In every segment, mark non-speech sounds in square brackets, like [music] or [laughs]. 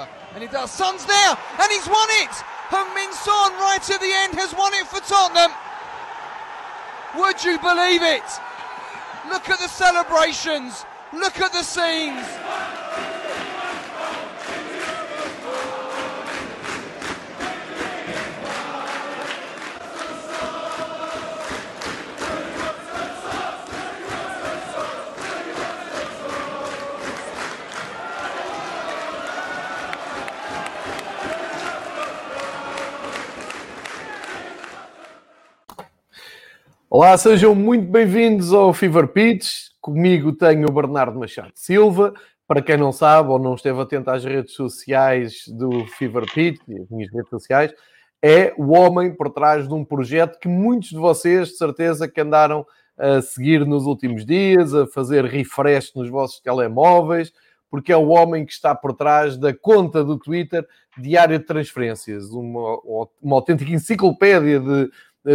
deliver. And he does. Son's there, and he's won it! Heung-Min Son, right at the end, has won it for Tottenham. Would you believe it? Look at the celebrations. Look at the scenes. Olá, sejam muito bem-vindos ao Fever Pitch. Comigo tenho o Bernardo Machado Silva. Para quem não sabe ou não esteve atento às redes sociais do Fever Pitch, as minhas redes sociais, é o homem por trás de um projeto que muitos de vocês, de certeza, que andaram a seguir nos últimos dias, a fazer refresh nos vossos telemóveis, porque é o homem que está por trás da conta do Twitter Diário de Transferências, uma, uma autêntica enciclopédia de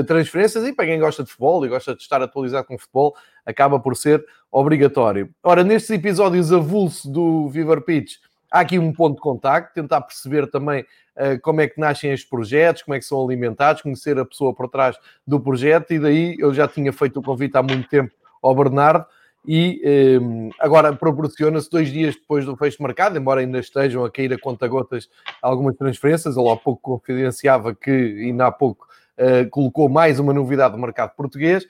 transferências e para quem gosta de futebol e gosta de estar atualizado com futebol, acaba por ser obrigatório. Ora, nestes episódios avulso do Viver Pitch, há aqui um ponto de contacto, tentar perceber também uh, como é que nascem estes projetos, como é que são alimentados, conhecer a pessoa por trás do projeto e daí eu já tinha feito o convite há muito tempo ao Bernardo e um, ehm, agora proporciona-se dois dias depois do fecho de mercado, embora ainda estejam a cair a conta-gotas algumas transferências, ele há pouco confidenciava que ainda há pouco colocou mais uma novidade no mercado português.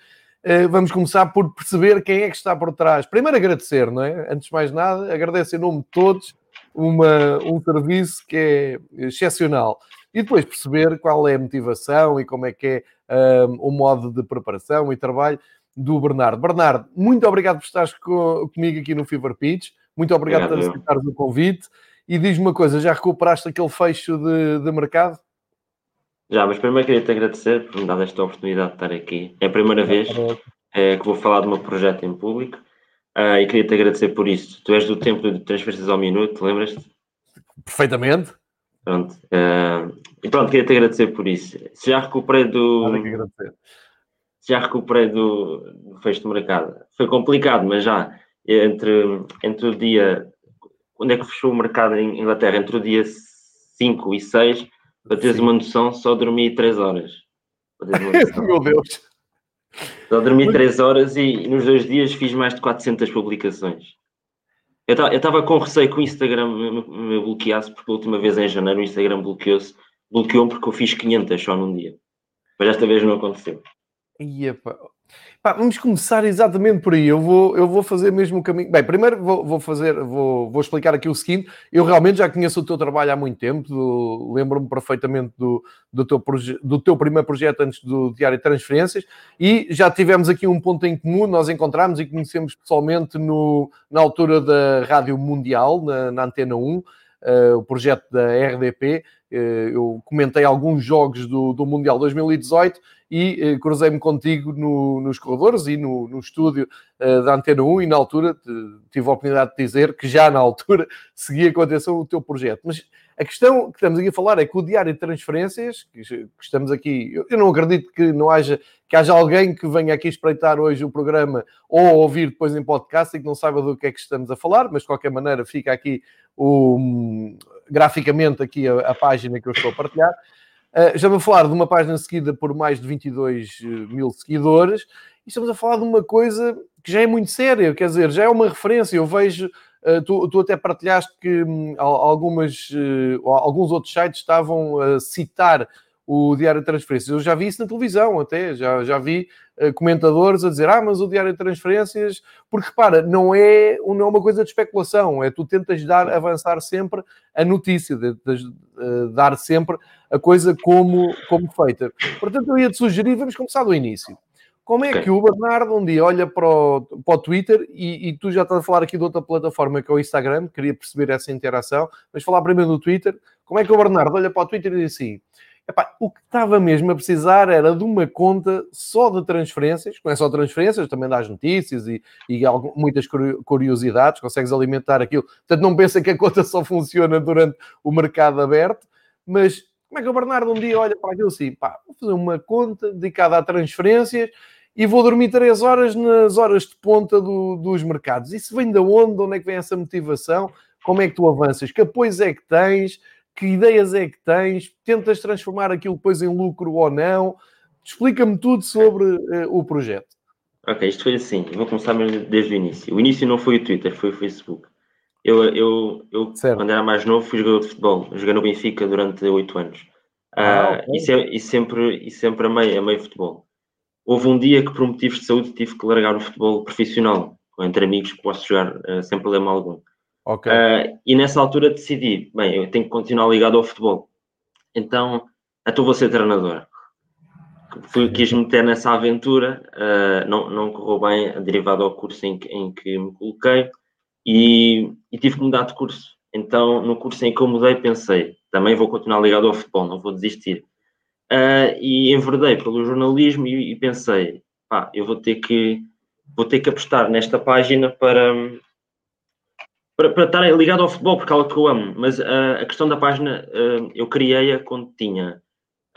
Uh, vamos começar por perceber quem é que está por trás. Primeiro agradecer, não é? Antes de mais nada, agradeço em nome de todos uma, um serviço que é excepcional. E depois perceber qual é a motivação e como é que é uh, o modo de preparação e trabalho do Bernardo. Bernardo, muito obrigado por estares co comigo aqui no Fever Pitch. Muito obrigado, por aceitares o convite. E diz-me uma coisa, já recuperaste aquele fecho de, de mercado? Já, mas primeiro queria te agradecer por me dar esta oportunidade de estar aqui. É a primeira vez é, que vou falar de um projeto em público uh, e queria te agradecer por isso. Tu és do tempo de transferências ao minuto, lembras-te? Perfeitamente. Pronto. Uh, e pronto, queria te agradecer por isso. Se já recuperei do. Se já recuperei do, do fecho de mercado. Foi complicado, mas já entre, entre o dia. Quando é que fechou o mercado em Inglaterra? Entre o dia 5 e 6 para teres Sim. uma noção, só dormi 3 horas. [laughs] Meu Deus! Só dormi 3 horas e nos dois dias fiz mais de 400 publicações. Eu estava com receio que o Instagram me, me, bloqueasse, porque a última vez em janeiro o Instagram bloqueou-se. Bloqueou-me porque eu fiz 500 só num dia. Mas desta vez não aconteceu. Iepa. Pá, vamos começar exatamente por aí. Eu vou, eu vou fazer mesmo o caminho. Bem, primeiro vou, vou fazer, vou, vou explicar aqui o seguinte. Eu realmente já conheço o teu trabalho há muito tempo. Lembro-me perfeitamente do, do, teu do teu primeiro projeto antes do Diário de Transferências e já tivemos aqui um ponto em comum. Nós encontramos e conhecemos pessoalmente no, na altura da Rádio Mundial, na, na Antena 1. Uh, eh, o projeto da RDP. Eh, eu comentei alguns jogos do, do Mundial 2018 e eh, cruzei-me contigo no, nos corredores e no, no estúdio uh, da Antena 1 e na altura tive a oportunidade de dizer que já na altura [laughs] seguia com atenção o teu projeto. Mas a questão que estamos aqui a falar é que o diário de transferências, que estamos aqui, eu, não acredito que não haja, que haja alguém que venha aqui espreitar hoje o programa ou ouvir depois em podcast e que não saiba do que é que estamos a falar, mas de qualquer maneira fica aqui o, um, graficamente aqui a, a página que eu estou a partilhar. Uh, estamos a falar de uma página seguida por mais de 22 eh, mil seguidores e estamos a falar de uma coisa que já é muito séria, quer dizer, já é uma referência. Eu vejo, uh, tu, tu, até partilhaste que um, algumas, uh, alguns outros sites estavam a citar o Diário de Transferências. Eu já vi isso na televisão até, já, já vi uh, comentadores a dizer, ah, mas o Diário de Transferências... Porque, repara, não é, não é uma coisa de especulação, é tu tentas dar, avançar sempre a notícia, uh, dar sempre a coisa como, como feita. Portanto, eu ia-te sugerir, vamos começar do início. Como é que o Bernardo um dia olha para o, para o Twitter e, e, tu já estás a falar aqui de outra plataforma que é o Instagram, queria perceber essa interação, mas falar primeiro do Twitter. Como é que o Bernardo olha para o Twitter e diz assim: Epá, o que estava mesmo a precisar era de uma conta só de transferências, não é só transferências, também dá as notícias e, e muitas curiosidades, consegues alimentar aquilo. Portanto, não pensa que a conta só funciona durante o mercado aberto, mas como é que o Bernardo um dia olha para aquilo assim, pá, vou fazer uma conta dedicada a transferências e vou dormir 3 horas nas horas de ponta do, dos mercados. Isso vem de onde? Onde é que vem essa motivação? como é que tu avanças, que apoios é que tens, que ideias é que tens, tentas transformar aquilo depois em lucro ou não. Explica-me tudo sobre uh, o projeto. Ok, isto foi assim, vou começar desde o início. O início não foi o Twitter, foi o Facebook. Eu, eu, eu quando era mais novo, fui jogador de futebol. joguei no Benfica durante oito anos. Ah, uh, e, e, sempre, e sempre amei, amei futebol. Houve um dia que, por motivos de saúde, tive que largar o futebol profissional, entre amigos que posso jogar uh, sem problema algum. Okay. Uh, e nessa altura decidi, bem, eu tenho que continuar ligado ao futebol. Então, então vou ser treinador. Fui, quis meter nessa aventura, uh, não, não correu bem, derivado ao curso em que, em que me coloquei, e, e, tive que mudar de curso. Então, no curso em que eu mudei, pensei, também vou continuar ligado ao futebol, não vou desistir. Uh, e enverdei pelo jornalismo e, e pensei, pá, eu vou ter que vou ter que apostar nesta página para, para, para estar ligado ao futebol, porque é algo que eu amo. Mas uh, a questão da página, uh, eu criei-a quando tinha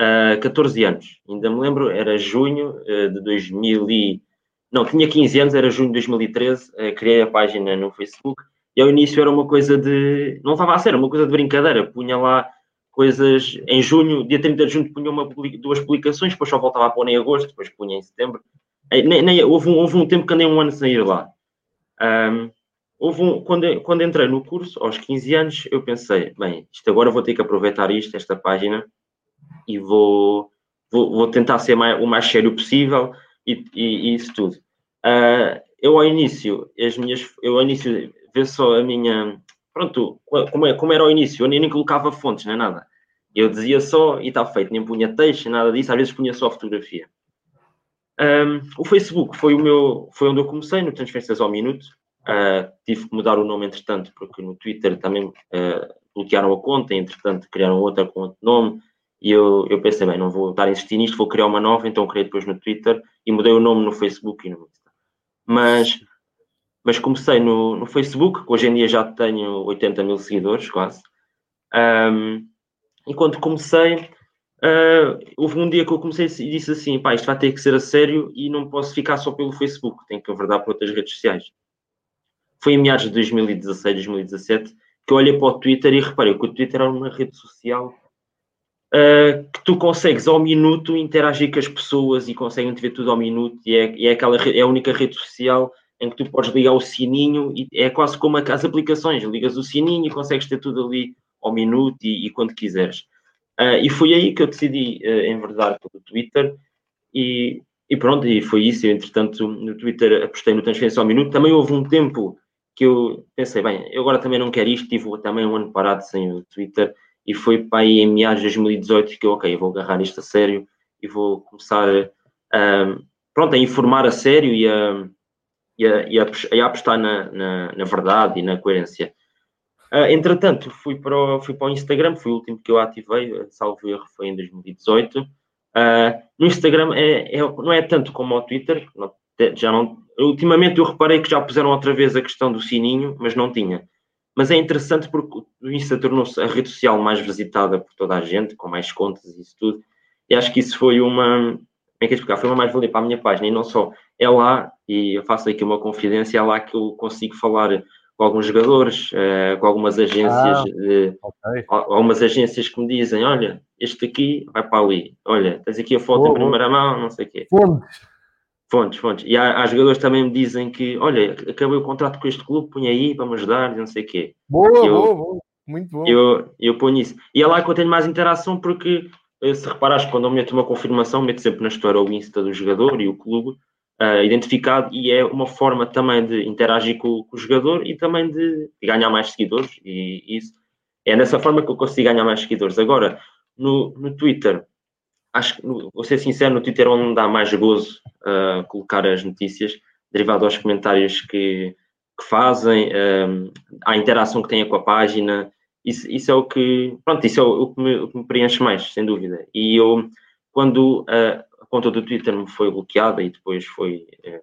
uh, 14 anos. Ainda me lembro, era junho de 2000 e... Não, tinha 15 anos, era junho de 2013. criei a página no Facebook. E ao início era uma coisa de... Não estava a ser, uma coisa de brincadeira. Punha lá coisas... Em junho, dia 30 de junho, punha uma, duas publicações, depois só voltava a pôr em agosto, depois punha em setembro. Nem, nem, houve, um, houve um tempo que andei um ano sem ir lá. Um, houve um, quando, quando entrei no curso, aos 15 anos, eu pensei, bem, isto agora vou ter que aproveitar isto, esta página, e vou, vou, vou tentar ser mais, o mais sério possível e, e, e isso tudo. Uh, eu ao início, as minhas, eu ao início, vê só a minha, pronto, como, é, como era ao início, eu nem, nem colocava fontes, nem nada. Eu dizia só e está feito, nem punha texto, nada disso, às vezes punha só fotografia. Um, o Facebook foi o meu, foi onde eu comecei no Transferências ao Minuto, Uh, tive que mudar o nome entretanto, porque no Twitter também uh, bloquearam a conta, entretanto criaram outra com outro nome. E eu, eu pensei, bem, não vou estar a insistir nisto, vou criar uma nova, então criei depois no Twitter e mudei o nome no Facebook e no. Mas, mas comecei no, no Facebook, hoje em dia já tenho 80 mil seguidores, quase. Um, comecei, uh, houve um dia que eu comecei e disse assim: pá, isto vai ter que ser a sério e não posso ficar só pelo Facebook, tenho que verdade por outras redes sociais foi em meados de 2016, 2017, que eu olhei para o Twitter e reparei que o Twitter era uma rede social uh, que tu consegues ao minuto interagir com as pessoas e conseguem te ver tudo ao minuto e é, é, aquela, é a única rede social em que tu podes ligar o sininho e é quase como as aplicações, ligas o sininho e consegues ter tudo ali ao minuto e, e quando quiseres. Uh, e foi aí que eu decidi uh, enverdar pelo Twitter e, e pronto, e foi isso. Eu, entretanto, no Twitter apostei no transferência ao minuto. Também houve um tempo que eu pensei, bem, eu agora também não quero isto, tive também um ano parado sem o Twitter e foi para aí em meados de 2018 que eu, ok, vou agarrar isto a sério e vou começar a, pronto, a informar a sério e a, e a, e a, e a apostar na, na, na, verdade e na coerência. Uh, entretanto, fui para, o, fui para o Instagram, foi o último que eu ativei, salvo erro, foi em 2018. Uh, ah, no Instagram é, é, não é tanto como o Twitter, já não, ultimamente eu reparei que já puseram outra vez a questão do sininho, mas não tinha. Mas é interessante porque o Insta tornou-se a rede social mais visitada por toda a gente, com mais contas e isso tudo. E acho que isso foi uma. Como é que é explicar? Foi uma mais-valia para a minha página. E não só. É lá, e eu faço aqui uma confidência, é lá que eu consigo falar com alguns jogadores, uh, com algumas agências, ah, de, okay. algumas agências que me dizem: olha, este aqui vai para ali, olha, tens aqui a foto oh, em primeira mão, não sei o quê. Fontes. Fontes, fontes. E há, há, jogadores também me dizem que, olha, acabei o contrato com este clube, põe aí para me ajudar, não sei o quê. Boa, eu, boa, boa. Muito bom. Eu, eu ponho isso. E é lá que eu tenho mais interação, porque eh, se reparares, quando eu meto uma confirmação, meto sempre na história o Insta do jogador e o clube uh, identificado, e é uma forma também de interagir com, com o jogador e também de, de ganhar mais seguidores. E isso é nessa forma que eu consigo ganhar mais seguidores. Agora, no, no Twitter, acho que, vou ser sincero, no Twitter é onde me dá mais gozo uh, colocar as notícias, derivado aos comentários que, que fazem, um, à interação que têm com a página. Isso, isso é o que, pronto, isso é o, que me, o que me preenche mais, sem dúvida. E eu, quando uh, a conta do Twitter me foi bloqueada e depois foi, uh,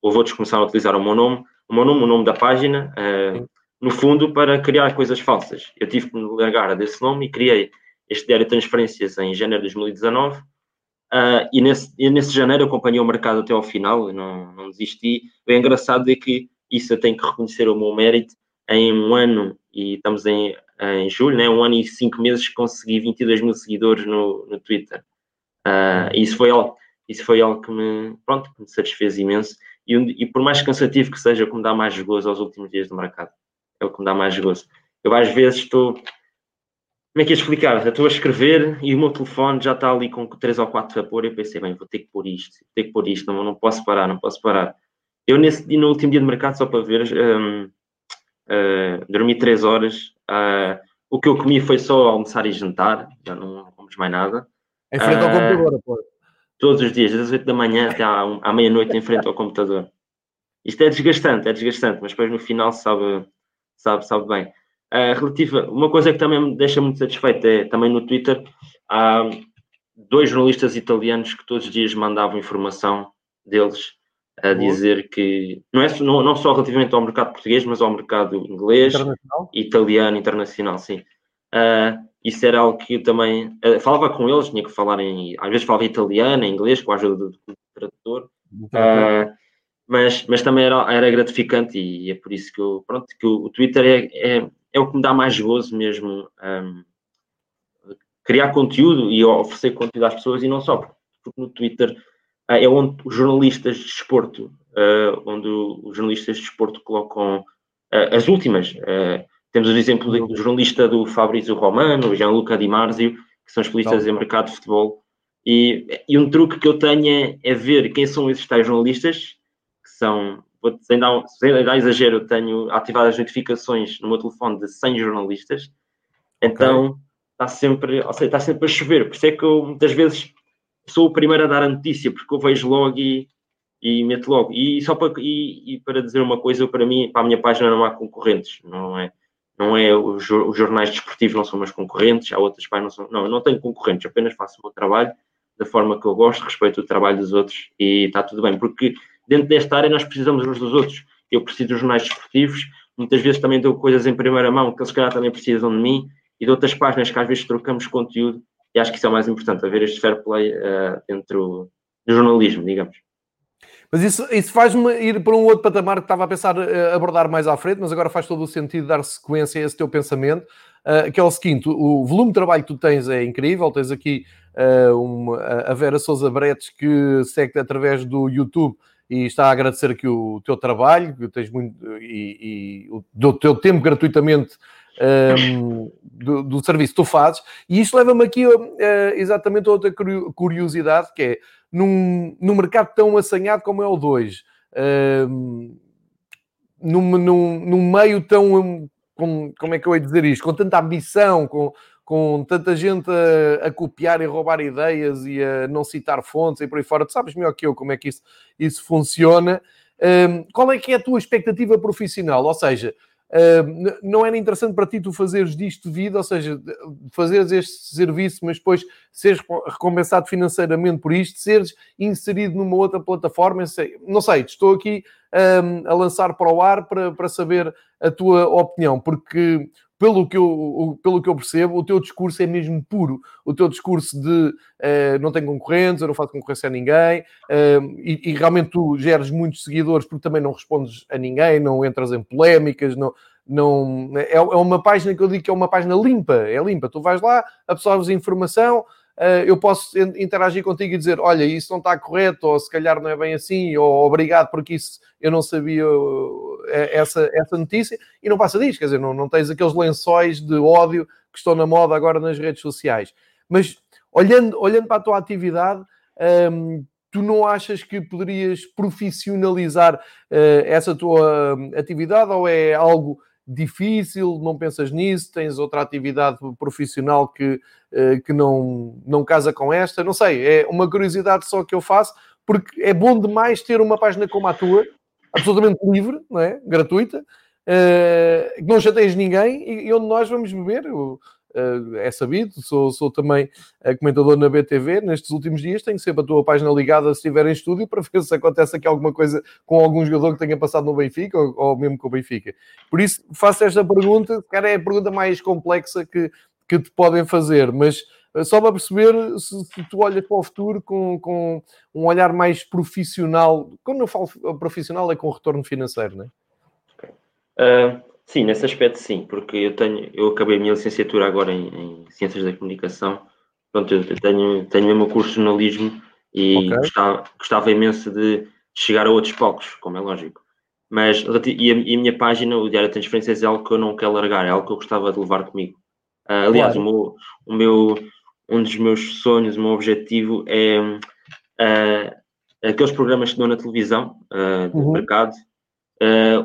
houve outros começaram a utilizar o meu nome, o meu nome, o nome da página, uh, no fundo, para criar coisas falsas. Eu tive que me largar desse nome e criei este diário de transferências em janeiro de 2019. Uh, ah, e, nesse, e nesse janeiro acompanhei o mercado até ao final, não, não desisti. O engraçado é que isso eu tenho que reconhecer o meu mérito. em um ano, e estamos em, em julho, né? um ano e cinco meses, consegui 22 mil seguidores no, no Twitter. Uh, isso, foi algo, isso foi algo que me, pronto, me satisfez imenso. E, e por mais cansativo que seja, o que me dá mais gozo aos últimos dias do mercado. É o que me dá mais gozo. Eu às vezes estou. Como é que é explicar? Estou a escrever e o meu telefone já está ali com 3 ou 4 a pôr eu pensei, bem, vou ter que pôr isto, vou ter que pôr isto, não, não posso parar, não posso parar. Eu nesse no último dia de mercado, só para ver, um, uh, uh, dormi 3 horas. Uh, o que eu comi foi só almoçar e jantar, já não comemos mais nada. Em frente ao computador, pô. Todos os dias, das 8 da manhã até à, à meia-noite, em frente ao computador. Isto é desgastante, é desgastante, mas depois no final sabe, sabe, sabe bem. Uh, relativa, uma coisa que também me deixa muito satisfeito é também no Twitter há dois jornalistas italianos que todos os dias mandavam informação deles a dizer que não é não, não só relativamente ao mercado português, mas ao mercado inglês, italiano, internacional, sim. Uh, isso era algo que eu também uh, falava com eles, tinha que falar em às vezes falava italiano, em inglês, com a ajuda do, do tradutor. Uh, mas, mas também era, era gratificante e é por isso que, eu, pronto, que o, Twitter é, é, é, o que me dá mais gozo mesmo um, criar conteúdo e oferecer conteúdo às pessoas e não só, porque, no Twitter uh, é onde os jornalistas de desporto, uh, onde os jornalistas de desporto colocam uh, as últimas. temos o exemplo do jornalista do Fabrício Romano, Gianluca Di Marzio, que são especialistas em mercado de futebol. E, e um truque que eu tenho é, é ver quem são esses tais jornalistas são, sem dar, sem dar exagero, tenho ativado as notificações no meu telefone de 100 jornalistas, então okay. está sempre, ou seja, está sempre a chover, por isso é que eu muitas vezes sou o primeiro a dar a notícia, porque eu vejo logo e, e meto logo. E só para, e, e para dizer uma coisa, para mim, para a minha página não há concorrentes, não é? Não é os, os jornais desportivos não são meus concorrentes, há outras páginas não são. Não, eu não tenho concorrentes, apenas faço o meu trabalho da forma que eu gosto, respeito o trabalho dos outros e está tudo bem, porque dentro desta área nós precisamos uns dos outros. Eu preciso dos jornais desportivos, muitas vezes também dou coisas em primeira mão que eles, calhar, também precisam de mim, e de outras páginas que às vezes trocamos conteúdo, e acho que isso é o mais importante, haver este fair play uh, dentro do jornalismo, digamos. Mas isso, isso faz-me ir para um outro patamar que estava a pensar uh, abordar mais à frente, mas agora faz todo o sentido dar sequência a esse teu pensamento, uh, que é o seguinte: o volume de trabalho que tu tens é incrível. Tens aqui uh, uma, a Vera Souza Bretes que segue através do YouTube e está a agradecer aqui o teu trabalho, que tens muito, e, e o teu tempo gratuitamente um, do, do, serviço que tu fazes, e isto leva-me aqui a, exatamente a outra curiosidade, que é, num, num mercado tão assanhado como é o de hoje, um, num, num, num meio tão, com, como é que eu ia dizer isto, com tanta ambição, com, com tanta gente a, a, copiar e roubar ideias e a não citar fontes e por aí fora, tu sabes melhor que eu como é que isso, isso funciona. Um, qual é que é a tua expectativa profissional? Ou seja, um, não era interessante para ti tu fazeres disto vida, ou seja, fazeres este serviço, mas depois seres recompensado financeiramente por isto, seres inserido numa outra plataforma, não sei, estou aqui um, a lançar para o ar para, para saber a tua opinião, porque pelo que, eu, pelo que eu percebo, o teu discurso é mesmo puro. O teu discurso de uh, não tenho concorrentes, eu não faço concorrência a ninguém, uh, e, e, realmente tu geres muitos seguidores porque também não respondes a ninguém, não entras em polémicas, não, não, é, é uma página que eu digo que é uma página limpa, é limpa. Tu vais lá, absorves informação, eu posso interagir contigo e dizer, olha, isso não está correto, ou se calhar não é bem assim, ou obrigado porque isso eu não sabia é, essa, essa notícia e não passa disso, quer dizer, não, não tens aqueles lençóis de ódio que estão na moda agora nas redes sociais. Mas olhando, olhando para a tua atividade, tu não achas que poderias profissionalizar uh, essa tua atividade ou é algo difícil, não pensas nisso, tens outra atividade profissional que, uh, que não, não casa com esta? Não sei, é uma curiosidade só que eu faço, porque é bom demais ter uma página como a tua, absolutamente livre, não é? gratuita, uh, que não chateias ninguém e, onde nós vamos beber. Eu, é sabido, sou, sou também uh, comentador na BTV. Nestes últimos dias tenho sempre a tua página ligada se estiver em estúdio [laughs] para ver se acontece aqui alguma coisa com algum jogador que tenha passado no Benfica ou, ou mesmo com o Benfica. Por isso faço esta pergunta, cara, é a pergunta mais complexa que, que te podem fazer, mas só para perceber se, se, tu olhas para o futuro com, com um olhar mais profissional. Quando eu falo profissional, é com retorno financeiro, não é? Uh, Sim, nesse aspecto sim, porque eu tenho, eu acabei a minha licenciatura agora em, em Ciências da Comunicação, pronto, eu tenho, tenho o meu curso de jornalismo e okay. gostava, gostava imenso de chegar a outros palcos, como é lógico. Mas e a, e a minha página, o Diário de Transferências, é algo que eu não quero largar, é algo que eu gostava de levar comigo. Uh, aliás, claro. o, meu, o meu, um dos meus sonhos, o meu objetivo é uh, aqueles programas que dão na televisão, uh, de uhum. mercado,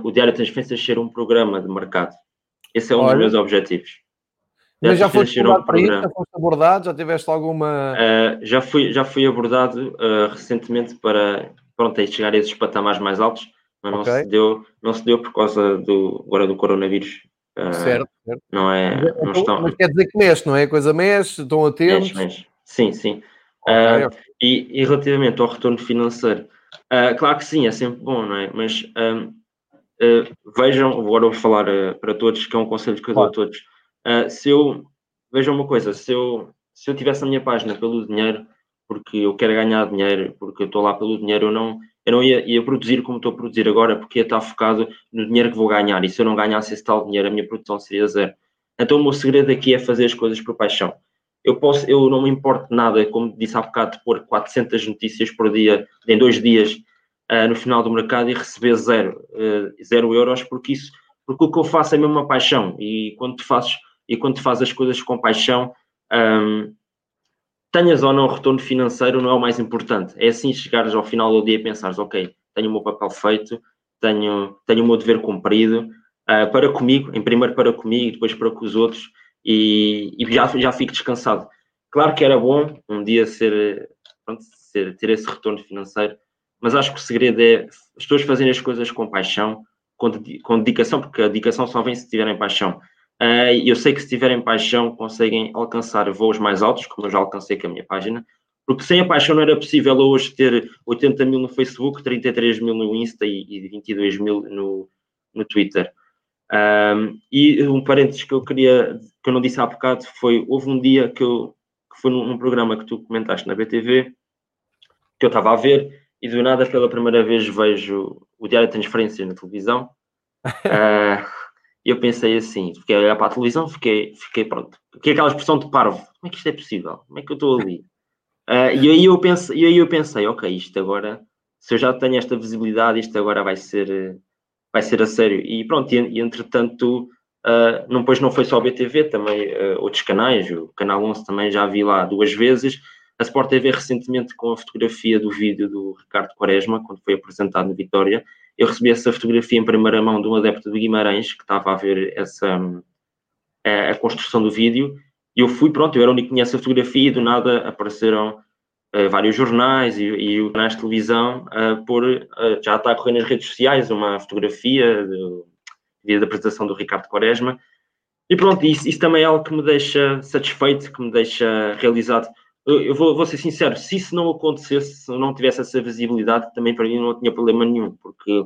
o Diário de Transferências ser um programa de mercado. Esse é um Olha. dos meus objetivos. Mas já foste abordado um para isso? Já foste abordado? Já tiveste alguma... já, fui, já fui abordado recentemente para pronto, chegar a esses patamares mais altos, mas okay. não, se deu, não se deu por causa do, agora do coronavírus. Uh, certo, certo. Não é, mas, não estão... mas quer dizer que mexe, não é? A coisa mexe, estão atentos. Mexe, mexe. Sim, sim. Uh, e, e, relativamente ao retorno financeiro, uh, claro que sim, é sempre bom, não é? Mas vejam, agora vou falar para todos, que é um conselho que eu dou a todos. se eu, vejam uma coisa, se eu, se eu tivesse a minha página pelo dinheiro, porque eu quero ganhar dinheiro, porque eu estou lá pelo dinheiro, eu não, eu não ia, ia produzir como estou a produzir agora, porque ia estar focado no dinheiro que vou ganhar, e se eu não ganhasse esse tal dinheiro, a minha produção seria zero. Então o meu segredo aqui é fazer as coisas por paixão. Eu posso, eu não me importo nada, como disse há bocado, de pôr 400 notícias por dia, em dois dias, uh, no final do mercado e receber zero, uh, zero euros, porque isso, porque o que eu faço é mesmo uma paixão, e quando tu fazes, e quando tu fazes as coisas com paixão, um, tenhas ou não retorno financeiro não é o mais importante. É assim chegares ao final do dia e pensares, ok, tenho o meu papel feito, tenho, tenho o meu dever cumprido, uh, para comigo, em primeiro para comigo e depois para com os outros, e, e, já, já fico descansado. Claro que era bom um dia ser, pronto, ser, ter esse retorno financeiro, mas acho que o segredo é as pessoas fazerem as coisas com paixão, com, dedicação, porque a dedicação só vem se tiverem paixão. Uh, eu sei que se tiverem paixão conseguem alcançar voos mais altos, como eu já alcancei com a minha página, porque sem a paixão não era possível hoje ter 80 mil no Facebook, 33 mil no Insta e, e 22 mil no, no Twitter. Um, e um parênteses que eu queria, que eu não disse há bocado, foi, houve um dia que eu, que foi num, num programa que tu comentaste na BTV, que eu estava a ver, e do nada pela primeira vez vejo o Diário de Transferências na televisão. uh, [laughs] E eu pensei assim, fiquei a olhar para a televisão, fiquei, fiquei pronto. Fiquei aquela expressão de parvo. Como é que isto é possível? Como é que eu estou ali? Uh, e, aí eu pensei, e aí eu pensei, ok, isto agora, se eu já tenho esta visibilidade, isto agora vai ser, vai ser a sério. E pronto, e, e entretanto, uh, não, depois não foi só o BTV, também uh, outros canais, o Canal 11 também já vi lá duas vezes. A Sport TV recentemente com a fotografia do vídeo do Ricardo Quaresma, quando foi apresentado na Vitória, eu recebi essa fotografia em primeira mão de um adepto do Guimarães que estava a ver essa, a, a construção do vídeo e eu fui, pronto, eu era o único que tinha essa fotografia e do nada apareceram uh, vários jornais e, e canais de televisão uh, por, uh, já está a correr nas redes sociais uma fotografia de, da apresentação do Ricardo Quaresma. E pronto, isso, isso também é algo que me deixa satisfeito, que me deixa realizado eu vou, vou, ser sincero, se isso não acontecesse, se não tivesse essa visibilidade, também para mim não tinha problema nenhum, porque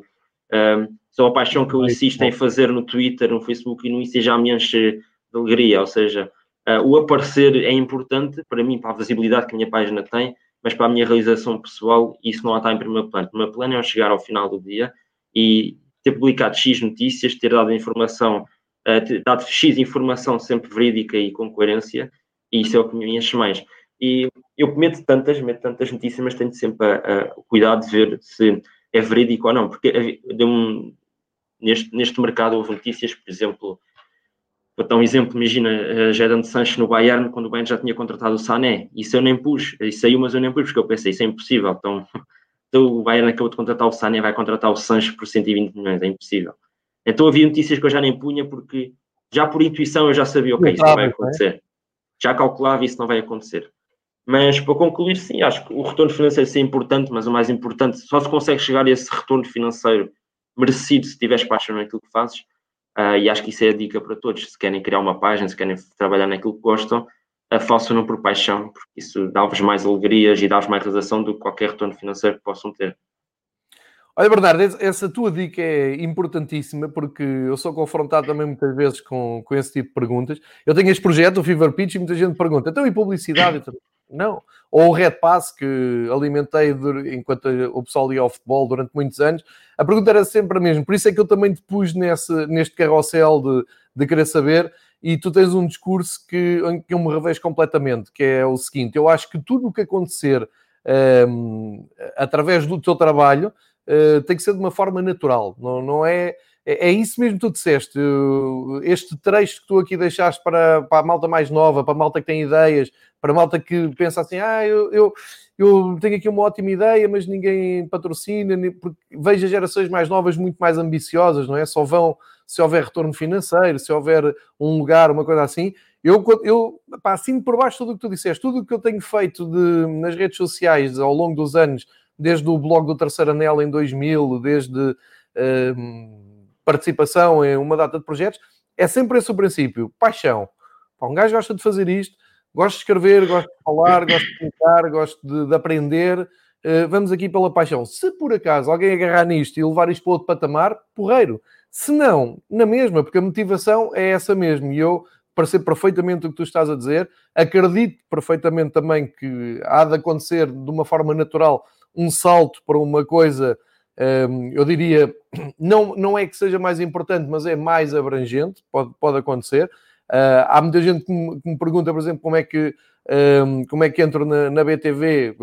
um, só a paixão que eu insisto em fazer no Twitter, no Facebook e no Insta já me enche de alegria, ou seja, uh, o aparecer é importante para mim, para a visibilidade que a minha página tem, mas para a minha realização pessoal, isso não está em primeiro plano. O primeiro plano é eu chegar ao final do dia e ter publicado X notícias, ter dado informação, uh, ter dado X informação sempre verídica e com coerência, e isso é o que me enche mais. E eu meto tantas, meto tantas notícias, mas tenho sempre o cuidado de ver se é verídico ou não, porque um, neste, neste mercado houve notícias, por exemplo, vou dar um exemplo, imagina Jadon Sancho no Bayern, quando o Bayern já tinha contratado o Sané, isso eu nem pus, isso saiu, mas eu nem pus, porque eu pensei, isso é impossível, então, [laughs] então o Bayern acabou de contratar o Sané, vai contratar o Sancho por 120 milhões, é impossível. Então havia notícias que eu já nem punha, porque já por intuição eu já sabia, ok, isso não vai é? acontecer. Já calculava isso não vai acontecer. Mas para concluir, sim, acho que o retorno financeiro sim é importante, mas o mais importante, só se consegue chegar a esse retorno financeiro merecido se tiveres paixão naquilo que fazes. Uh, e acho que isso é a dica para todos. Se querem criar uma página, se querem trabalhar naquilo que gostam, uh, façam-no por paixão, porque isso dá-vos mais alegrias e dá-vos mais realização do que qualquer retorno financeiro que possam ter. Olha, Bernardo, essa tua dica é importantíssima porque eu sou confrontado também muitas vezes com, com esse tipo de perguntas. Eu tenho este projeto, o Fever Pitch, e muita gente pergunta, então e publicidade? Não. Ou o Red Pass, que alimentei enquanto o pessoal ia ao futebol durante muitos anos. A pergunta era sempre a mesma. Por isso é que eu também te pus nesse, neste carrossel de, de querer saber. E tu tens um discurso que, que eu me revejo completamente, que é o seguinte. Eu acho que tudo o que acontecer um, através do teu trabalho uh, tem que ser de uma forma natural. Não, não é é, é isso mesmo que tu disseste. Este trecho que tu aqui deixaste para, para a malta mais nova, para a malta que tem ideias, para a malta que pensa assim: ah, eu, eu, eu tenho aqui uma ótima ideia, mas ninguém patrocina, porque vejo as gerações mais novas muito mais ambiciosas, não é? Só vão se houver retorno financeiro, se houver um lugar, uma coisa assim. Eu, eu pá, assim por baixo tudo o que tu disseste, tudo o que eu tenho feito de, nas redes sociais ao longo dos anos, desde o blog do Terceiro Anel em 2000, desde. Uh, participação em uma data de projetos, é sempre esse o princípio. Paixão. um gajo gosta de fazer isto, gosta de escrever, gosta de falar, gosta de pintar, gosta de, de aprender. Uh, vamos aqui pela paixão. Se por acaso alguém agarrar nisto e levar isto para outro patamar, porreiro. Se não, na mesma, porque a motivação é essa mesmo. E eu percebo perfeitamente o que tu estás a dizer, acredito perfeitamente também que há de acontecer de uma forma natural um salto para uma coisa eu diria, [clears throat] não, não é que seja mais importante, mas é mais abrangente, pode, pode acontecer. Uh, há muita gente que me, que me, pergunta, por exemplo, como é que, como é que entro na, na, BTV.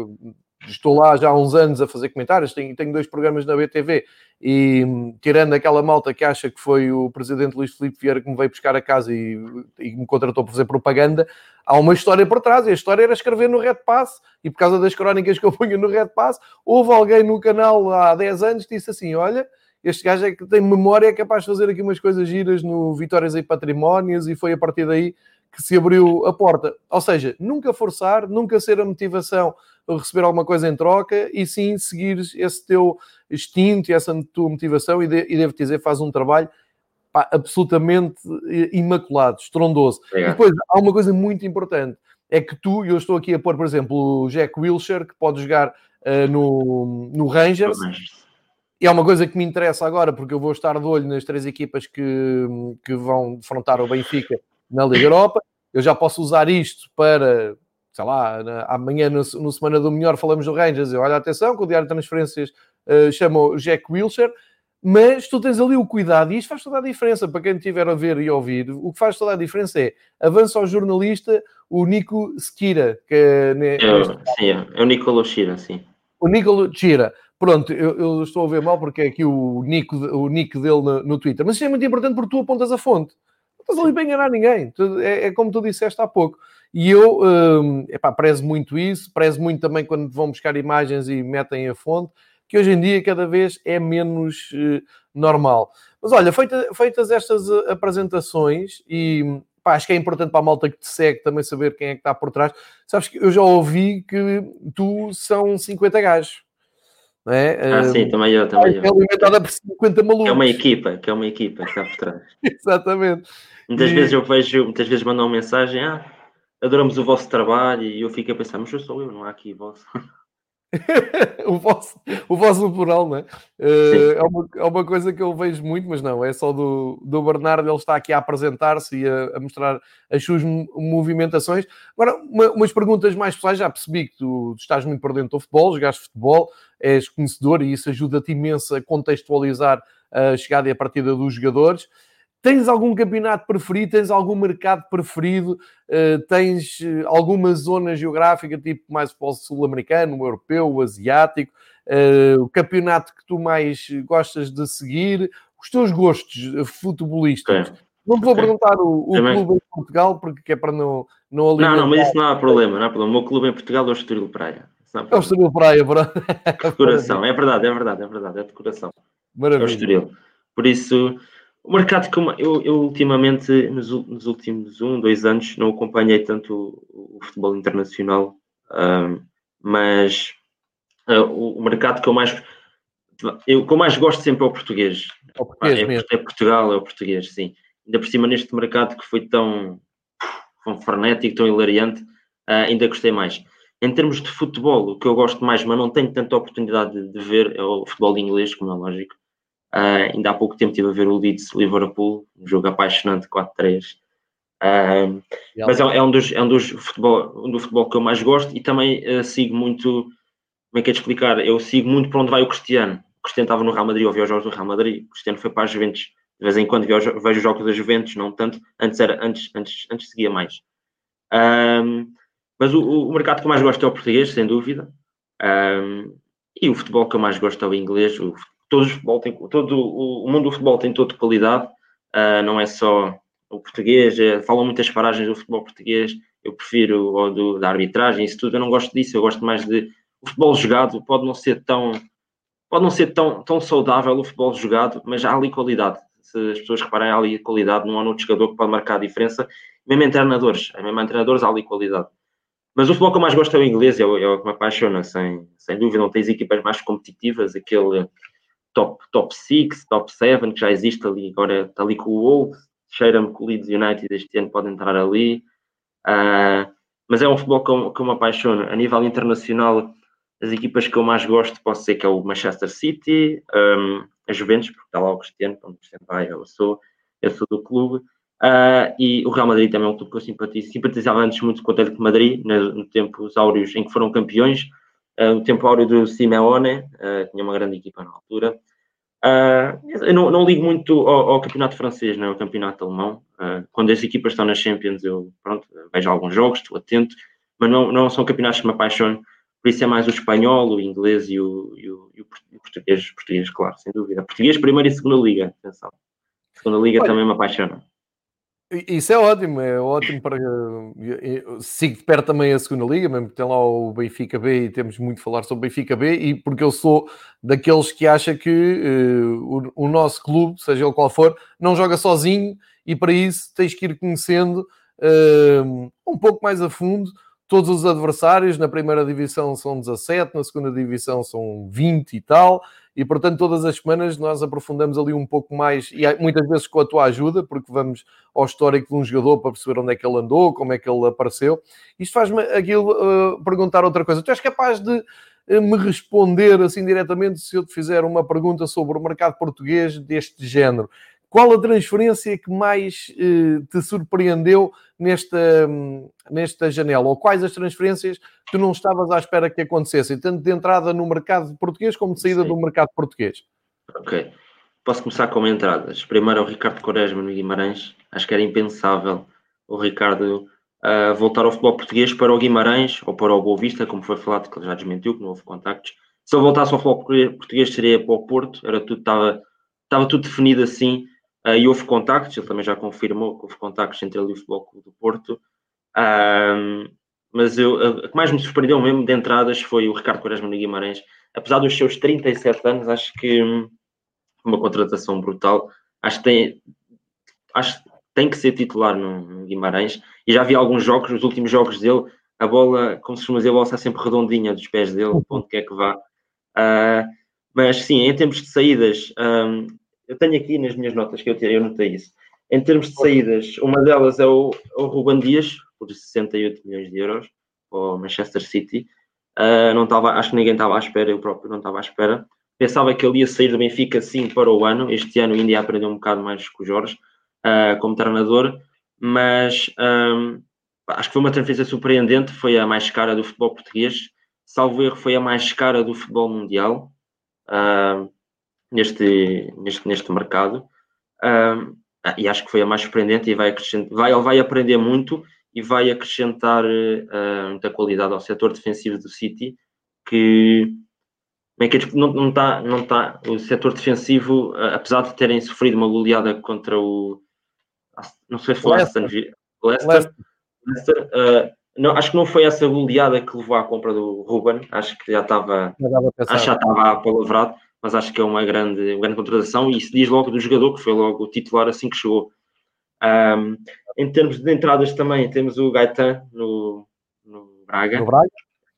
Estou lá já há uns anos a fazer comentários, tenho, tenho dois programas na BTV e tirando aquela malta que acha que foi o presidente Luís Filipe Vieira que me veio buscar a casa e, e me contratou para fazer propaganda, há uma história por trás, e a história era escrever no Red Pass, e por causa das crónicas que eu ponho no Red Pass, houve alguém no canal há 10 anos que disse assim: Olha, este gajo é que tem memória, é capaz de fazer aqui umas coisas giras no Vitórias e Patrimónios, e foi a partir daí que se abriu a porta. Ou seja, nunca forçar, nunca ser a motivação receber alguma coisa em troca, e sim seguir esse teu instinto e essa tua motivação, e, de, e devo dizer, faz um trabalho pá, absolutamente imaculado, estrondoso. E depois há uma coisa muito importante: é que tu, e eu estou aqui a pôr, por exemplo, o Jack Wilshere, que pode jogar uh, no, no Rangers. E é uma coisa que me interessa agora, porque eu vou estar de olho nas três equipas que, que vão defrontar o Benfica na Liga Europa. Eu já posso usar isto para, sei lá, na, amanhã no, no, Semana do Melhor falamos do Rangers. Eu, olha, atenção, que o Diário de Transferências uh, chama o Jack Wilshere mas tu tens ali o cuidado, e isto faz toda a diferença para quem estiver a ver e ouvir. O que faz toda a diferença é avança ao jornalista o Nico Skira, que é, né, é, sim, é o Nicolo Shira, sim. O Nicolo Shira. Pronto, eu, eu, estou a ver mal porque é aqui o nick, o nick dele no, no Twitter, mas isto é muito importante porque tu apontas a fonte. Não estás ali para enganar ninguém. É, é, como tu disseste há pouco. E eu um, epá, prezo muito isso, prezo muito também quando vão buscar imagens e metem a fonte que hoje em dia cada vez é menos uh, normal. Mas olha, feita, feitas estas eh, apresentações, e pá, acho que é importante para a malta que te segue também saber quem é que está por trás. Sabes que eu já ouvi que tu são 50 gajos. Não é? Ah, sim, também eu, também eu. É alimentada por 50 malucos. É uma equipa, que é uma equipa que está por trás. [laughs] Exatamente. Muitas e... vezes eu vejo, muitas vezes mandam uma mensagem, ah, adoramos o vosso trabalho, e eu fico a pensar, mas eu sou eu, não há aqui vosso. [laughs] o, vosso, o vosso plural, não é? Uh, é, uma, é uma coisa que eu vejo muito, mas não, é só do, do Bernardo, ele está aqui a apresentar-se e a, a, mostrar as suas movimentações. Agora, uma, umas perguntas mais pessoais, já percebi que tu, tu estás muito por dentro do futebol, jogaste futebol, és conhecedor e isso ajuda-te imenso a contextualizar a chegada e a partida dos jogadores. Tens algum campeonato preferido? Tens algum mercado preferido? Uh, tens eh, alguma zona geográfica, tipo mais futebol sul-americano, o europeu, o asiático? Uh, o campeonato que tu mais gostas de seguir? Os teus gostos futebolísticos? É. Não te vou okay. perguntar o, o clube em Portugal, porque é para não, não alimentar. Não, não, mas isso não há problema, não há problema. O meu clube em Portugal é o Estoril Praia. É o Estoril Praia, bro. [laughs] Decoração, é verdade, é verdade, é verdade, é decoração. Maravilha. É o Estoril. Por isso, o mercado, como eu, eu ultimamente, nos, nos, últimos um, dois anos, não acompanhei tanto o, o futebol internacional, mas uh, o, o, mercado que eu mais eu, que eu mais gosto sempre é o português. É, o português é, mesmo. é Portugal, é o português, sim. Ainda por cima, neste mercado que foi tão, tão frenético, tão hilariante, uh, ainda gostei mais. Em termos de futebol, o que eu gosto mais, mas não tenho tanta oportunidade de, de ver, é o futebol inglês, como é lógico. Uh, ainda há pouco tempo estive a ver o Leeds Liverpool, um jogo apaixonante 4-3. Uh, mas é, é, um dos, é um dos futebol, um do futebol que eu mais gosto e também uh, sigo muito, como é que é de explicar? Eu sigo muito para onde vai o Cristiano. O Cristiano estava no Real Madrid, ou vi os jogos do Real Madrid. O Cristiano foi para as Juventus. De vez em quando vejo, vejo os jogos das Juventus, não tanto. Antes, era, antes, antes, antes seguia mais. Um, mas o, o, mercado que eu mais gosto é o português, sem dúvida. Um, e o futebol que eu mais gosto é o inglês. O, todo, o, futebol todo o, mundo do futebol tem toda qualidade. Uh, não é só o português. É, falam muitas paragens do futebol português. Eu prefiro o do, da arbitragem, isso tudo. Eu não gosto disso. Eu gosto mais de. O futebol jogado pode não ser tão. Pode não ser tão, tão saudável o futebol jogado, mas há ali qualidade. Se as pessoas repararem, há ali qualidade. Não há outro jogador que pode marcar a diferença. Mesmo em treinadores. Mesmo em treinadores há ali qualidade. Mas o futebol que eu mais gosto é o inglês, é o, é o que me apaixona, sem, sem dúvida. Não tens equipas mais competitivas, aquele top, top 6, top 7 que já existe ali, agora está ali com o Wolves, cheira-me que o Leeds United este ano pode entrar ali. Uh, mas é um futebol que eu, que eu me apaixono. A nível internacional, as equipas que eu mais gosto, posso ser que é o Manchester City, um, a Juventus, porque está lá o Cristiano, como sempre vai, eu sou, eu sou do clube. Uh, e o Real Madrid também é um clube que eu simpatizo. Simpatizava antes muito com o Atlético de Madrid, no, no os áureos em que foram campeões. Uh, o tempo áureo do Simeone, uh, tinha uma grande equipa na altura. eu não, não, ligo muito ao, ao, campeonato francês, não, ao campeonato alemão. quando as equipas estão nas Champions, eu pronto, vejo alguns jogos, estou atento, mas não, não são campeonatos que me apaixonam. Por isso é mais o espanhol, o inglês e o, e o, e o português, português, claro, sem dúvida. Português, primeira e segunda liga, atenção. Segunda liga Olha, também me apaixona. Isso é ótimo, é ótimo para. Sigo de perto também a segunda Liga, mesmo que tem lá o Benfica B e temos muito a falar sobre o Benfica B, e porque eu sou daqueles que acha que uh, o, o, nosso clube, seja ele qual for, não joga sozinho e para isso tens que ir conhecendo uh, um pouco mais a fundo todos os adversários. Na primeira divisão são 17, na segunda divisão são 20 e tal, e portanto todas as semanas nós aprofundamos ali um pouco mais e muitas vezes com a tua ajuda, porque vamos ao histórico de um jogador para perceber onde é que ele andou, como é que ele apareceu. Isto faz-me aquilo uh, perguntar outra coisa. Tu és capaz de uh, me responder assim diretamente se eu te fizer uma pergunta sobre o mercado português deste género? Qual a transferência que mais uh, te surpreendeu nesta, nesta janela? Ou quais as transferências que tu não estavas à espera que acontecessem, tanto de entrada no mercado português como de saída Sim. do mercado português? Ok. Posso começar com entradas. Primeiro é o Ricardo Quaresma no Guimarães. Acho que era impensável o Ricardo uh, voltar ao futebol português para o Guimarães ou para o Boa Vista, como foi falado, que ele já desmentiu, que não houve contactos. Se ele voltasse ao futebol português, seria para o Porto. Era tudo, estava, estava tudo definido assim. Uh, e houve contactos, ele também já confirmou que houve contactos entre ele e o Futebol Clube do Porto. Uh, mas eu, a, que mais me surpreendeu mesmo de entradas foi o Ricardo Quaresma no Guimarães. Apesar dos seus 37 anos, acho que uma contratação brutal. Acho que tem, acho que tem que ser titular no, no, Guimarães. E já vi alguns jogos, os últimos jogos dele, a bola, como se costuma dizer, a bola está sempre redondinha dos pés dele, onde quer que vá. Uh, mas sim, em termos de saídas, um, eu tenho aqui nas minhas notas que eu, tirei, eu notei isso. Em termos de saídas, uma delas é o, o Ruben Dias, por 68 milhões de euros, para o Manchester City. Uh, não estava, acho que ninguém estava à espera, eu próprio não estava à espera. Pensava que ele ia sair do Benfica sim para o ano. Este ano ainda ia aprender um bocado mais com o Jorge, uh, como treinador, mas um, acho que foi uma transferência surpreendente. Foi a mais cara do futebol português. Salvo erro, foi a mais cara do futebol mundial. Uh, neste, neste, neste mercado. Um, e acho que foi a mais surpreendente e vai, acrescentar, vai, ele vai aprender muito e vai acrescentar uh, muita qualidade ao setor defensivo do City, que é que não, não, está, não está, o setor defensivo, uh, apesar de terem sofrido uma goleada contra o não sei se foi Leicester, Leicester, Leicester. Uh, não, acho que não foi essa goleada que levou à compra do Ruben, acho que já estava, acho que já estava apalavrado, mas acho que é uma grande, uma grande contratação e se diz logo do jogador, que foi logo o titular assim que chegou. Um, em termos de entradas também, temos o Gaetan no, no, Braga, no Braga,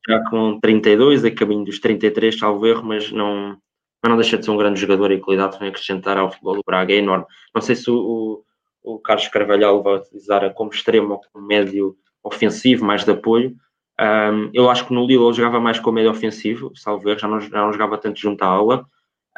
já com 32, a caminho dos 33, salvo erro, mas não, mas não deixa de ser um grande jogador e qualidade vem acrescentar ao futebol do Braga, é enorme. Não sei se o, o, o Carlos Carvalhal vai utilizar como extremo ou como médio ofensivo, mais de apoio. Um, eu acho que no Lille ele jogava mais como médio ofensivo, salvo erro, já não, já não jogava tanto junto à aula.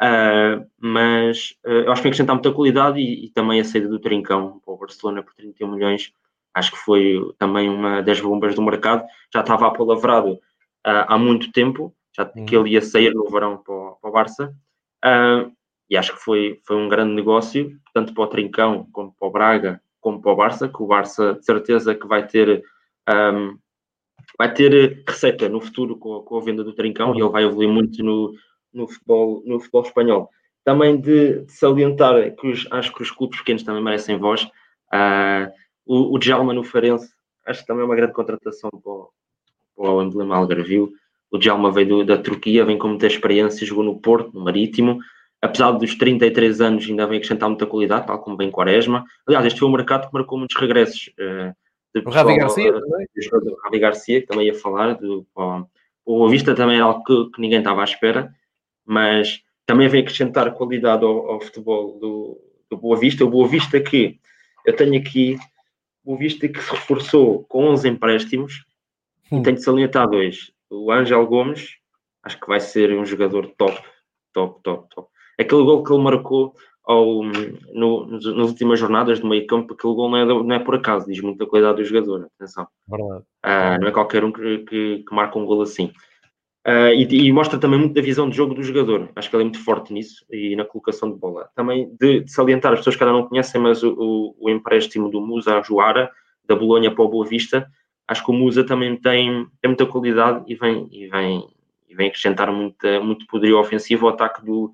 Uh, mas uh, eu acho que vai acrescentar muita qualidade e, e, também a saída do Trincão para o Barcelona por 31 milhões acho que foi também uma das bombas do mercado, já estava apalavrado uh, há muito tempo, já uhum. que ele ia sair no verão para o, para o Barça, uh, e acho que foi, foi um grande negócio, tanto para o Trincão, como para o Braga, como para o Barça, que o Barça de certeza que vai ter um, vai ter receita no futuro com, com a venda do Trincão e ele vai evoluir muito no, no, futebol, no futebol espanhol. Também de, de salientar que os, acho que os clubes pequenos também merecem voz. Uh, o, o Djalma no Farense, acho que também é uma grande contratação para o, para o emblema Algarvio. O Djalma veio do, da Turquia, vem com muita experiência, jogou no Porto, no Marítimo. Apesar dos 33 anos, ainda vem acrescentar muita qualidade, tal como vem Quaresma. Aliás, este foi um mercado que marcou muitos regressos. Uh, o Ravi Garcia uh, também. O Ravi Garcia, que também ia falar. Do, o, o Vista também era algo que, que, ninguém estava à espera, mas também vem acrescentar qualidade ao, ao futebol do, do Boa Vista. O Boa Vista que eu tenho aqui o Vista que se reforçou com 11 empréstimos hum. e tenho de salientar dois. O Ângelo Gomes, acho que vai ser um jogador top, top, top, top. Aquele gol que ele marcou ao, no, nas últimas jornadas do meio campo, aquele gol não é, não é por acaso, diz muita qualidade do jogador, atenção. Verdade. Uh, não é qualquer um que, que, que marca um gol assim. Uh, e, e, mostra também muito da visão de jogo do jogador. Acho que ele é muito forte nisso e na colocação de bola. Também de, de salientar, as pessoas que ainda não conhecem, mas o, o, o empréstimo do Musa a Joara, da Bolonha para o Boa Vista, acho que o Musa também tem, tem muita qualidade e vem, e vem, e vem acrescentar muita, muito poderio ofensivo ao ataque do,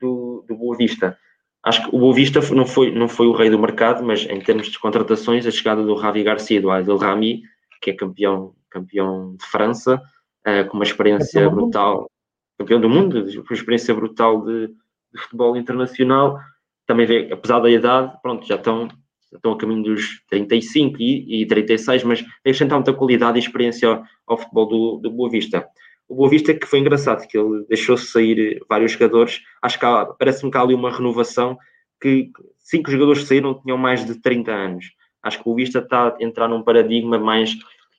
do, do Boa Vista. Acho que o Boa Vista não foi, não foi o rei do mercado, mas em termos de contratações, a chegada do Javi Garcia e do Adel Rami, que é campeão, campeão de França, uh, com uma experiência brutal, campeão do mundo, com uma experiência brutal de, de, futebol internacional. Também vê, apesar da idade, pronto, já estão, já estão a caminho dos 35 e, e 36, mas acrescentar muita qualidade e experiência ao, ao futebol do, do Boa Vista. O Boa Vista que foi engraçado, que ele deixou-se sair vários jogadores, acho que parece-me que há ali uma renovação, que cinco jogadores que saíram tinham mais de 30 anos. Acho que o Vista está a entrar num paradigma mais.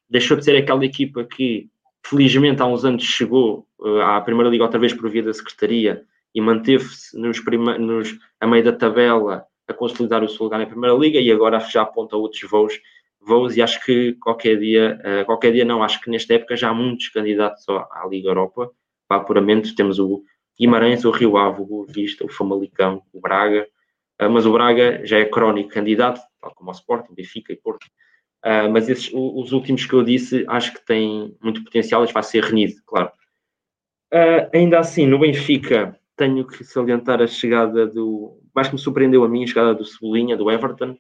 Deixou de ser aquela equipa que felizmente há uns anos chegou uh, à Primeira Liga outra vez por via da Secretaria e manteve-se nos, nos a meio da tabela a consolidar o seu lugar na Primeira Liga e agora já aponta outros voos, voos e acho que qualquer dia, uh, qualquer dia não, acho que nesta época já há muitos candidatos à Liga Europa. Para apuramento, temos o Guimarães, o Rio Ave, o Vista, o Famalicão, o Braga, uh, mas o Braga já é crónico candidato, tal como o Sporting, Benfica e Porto, Uh, mas esses, os últimos que eu disse, acho que têm muito potencial, isso vai ser renido, claro. Uh, ainda assim, no Benfica, tenho que salientar a chegada do. Mais que me surpreendeu a mim, a chegada do Cebolinha, do Everton,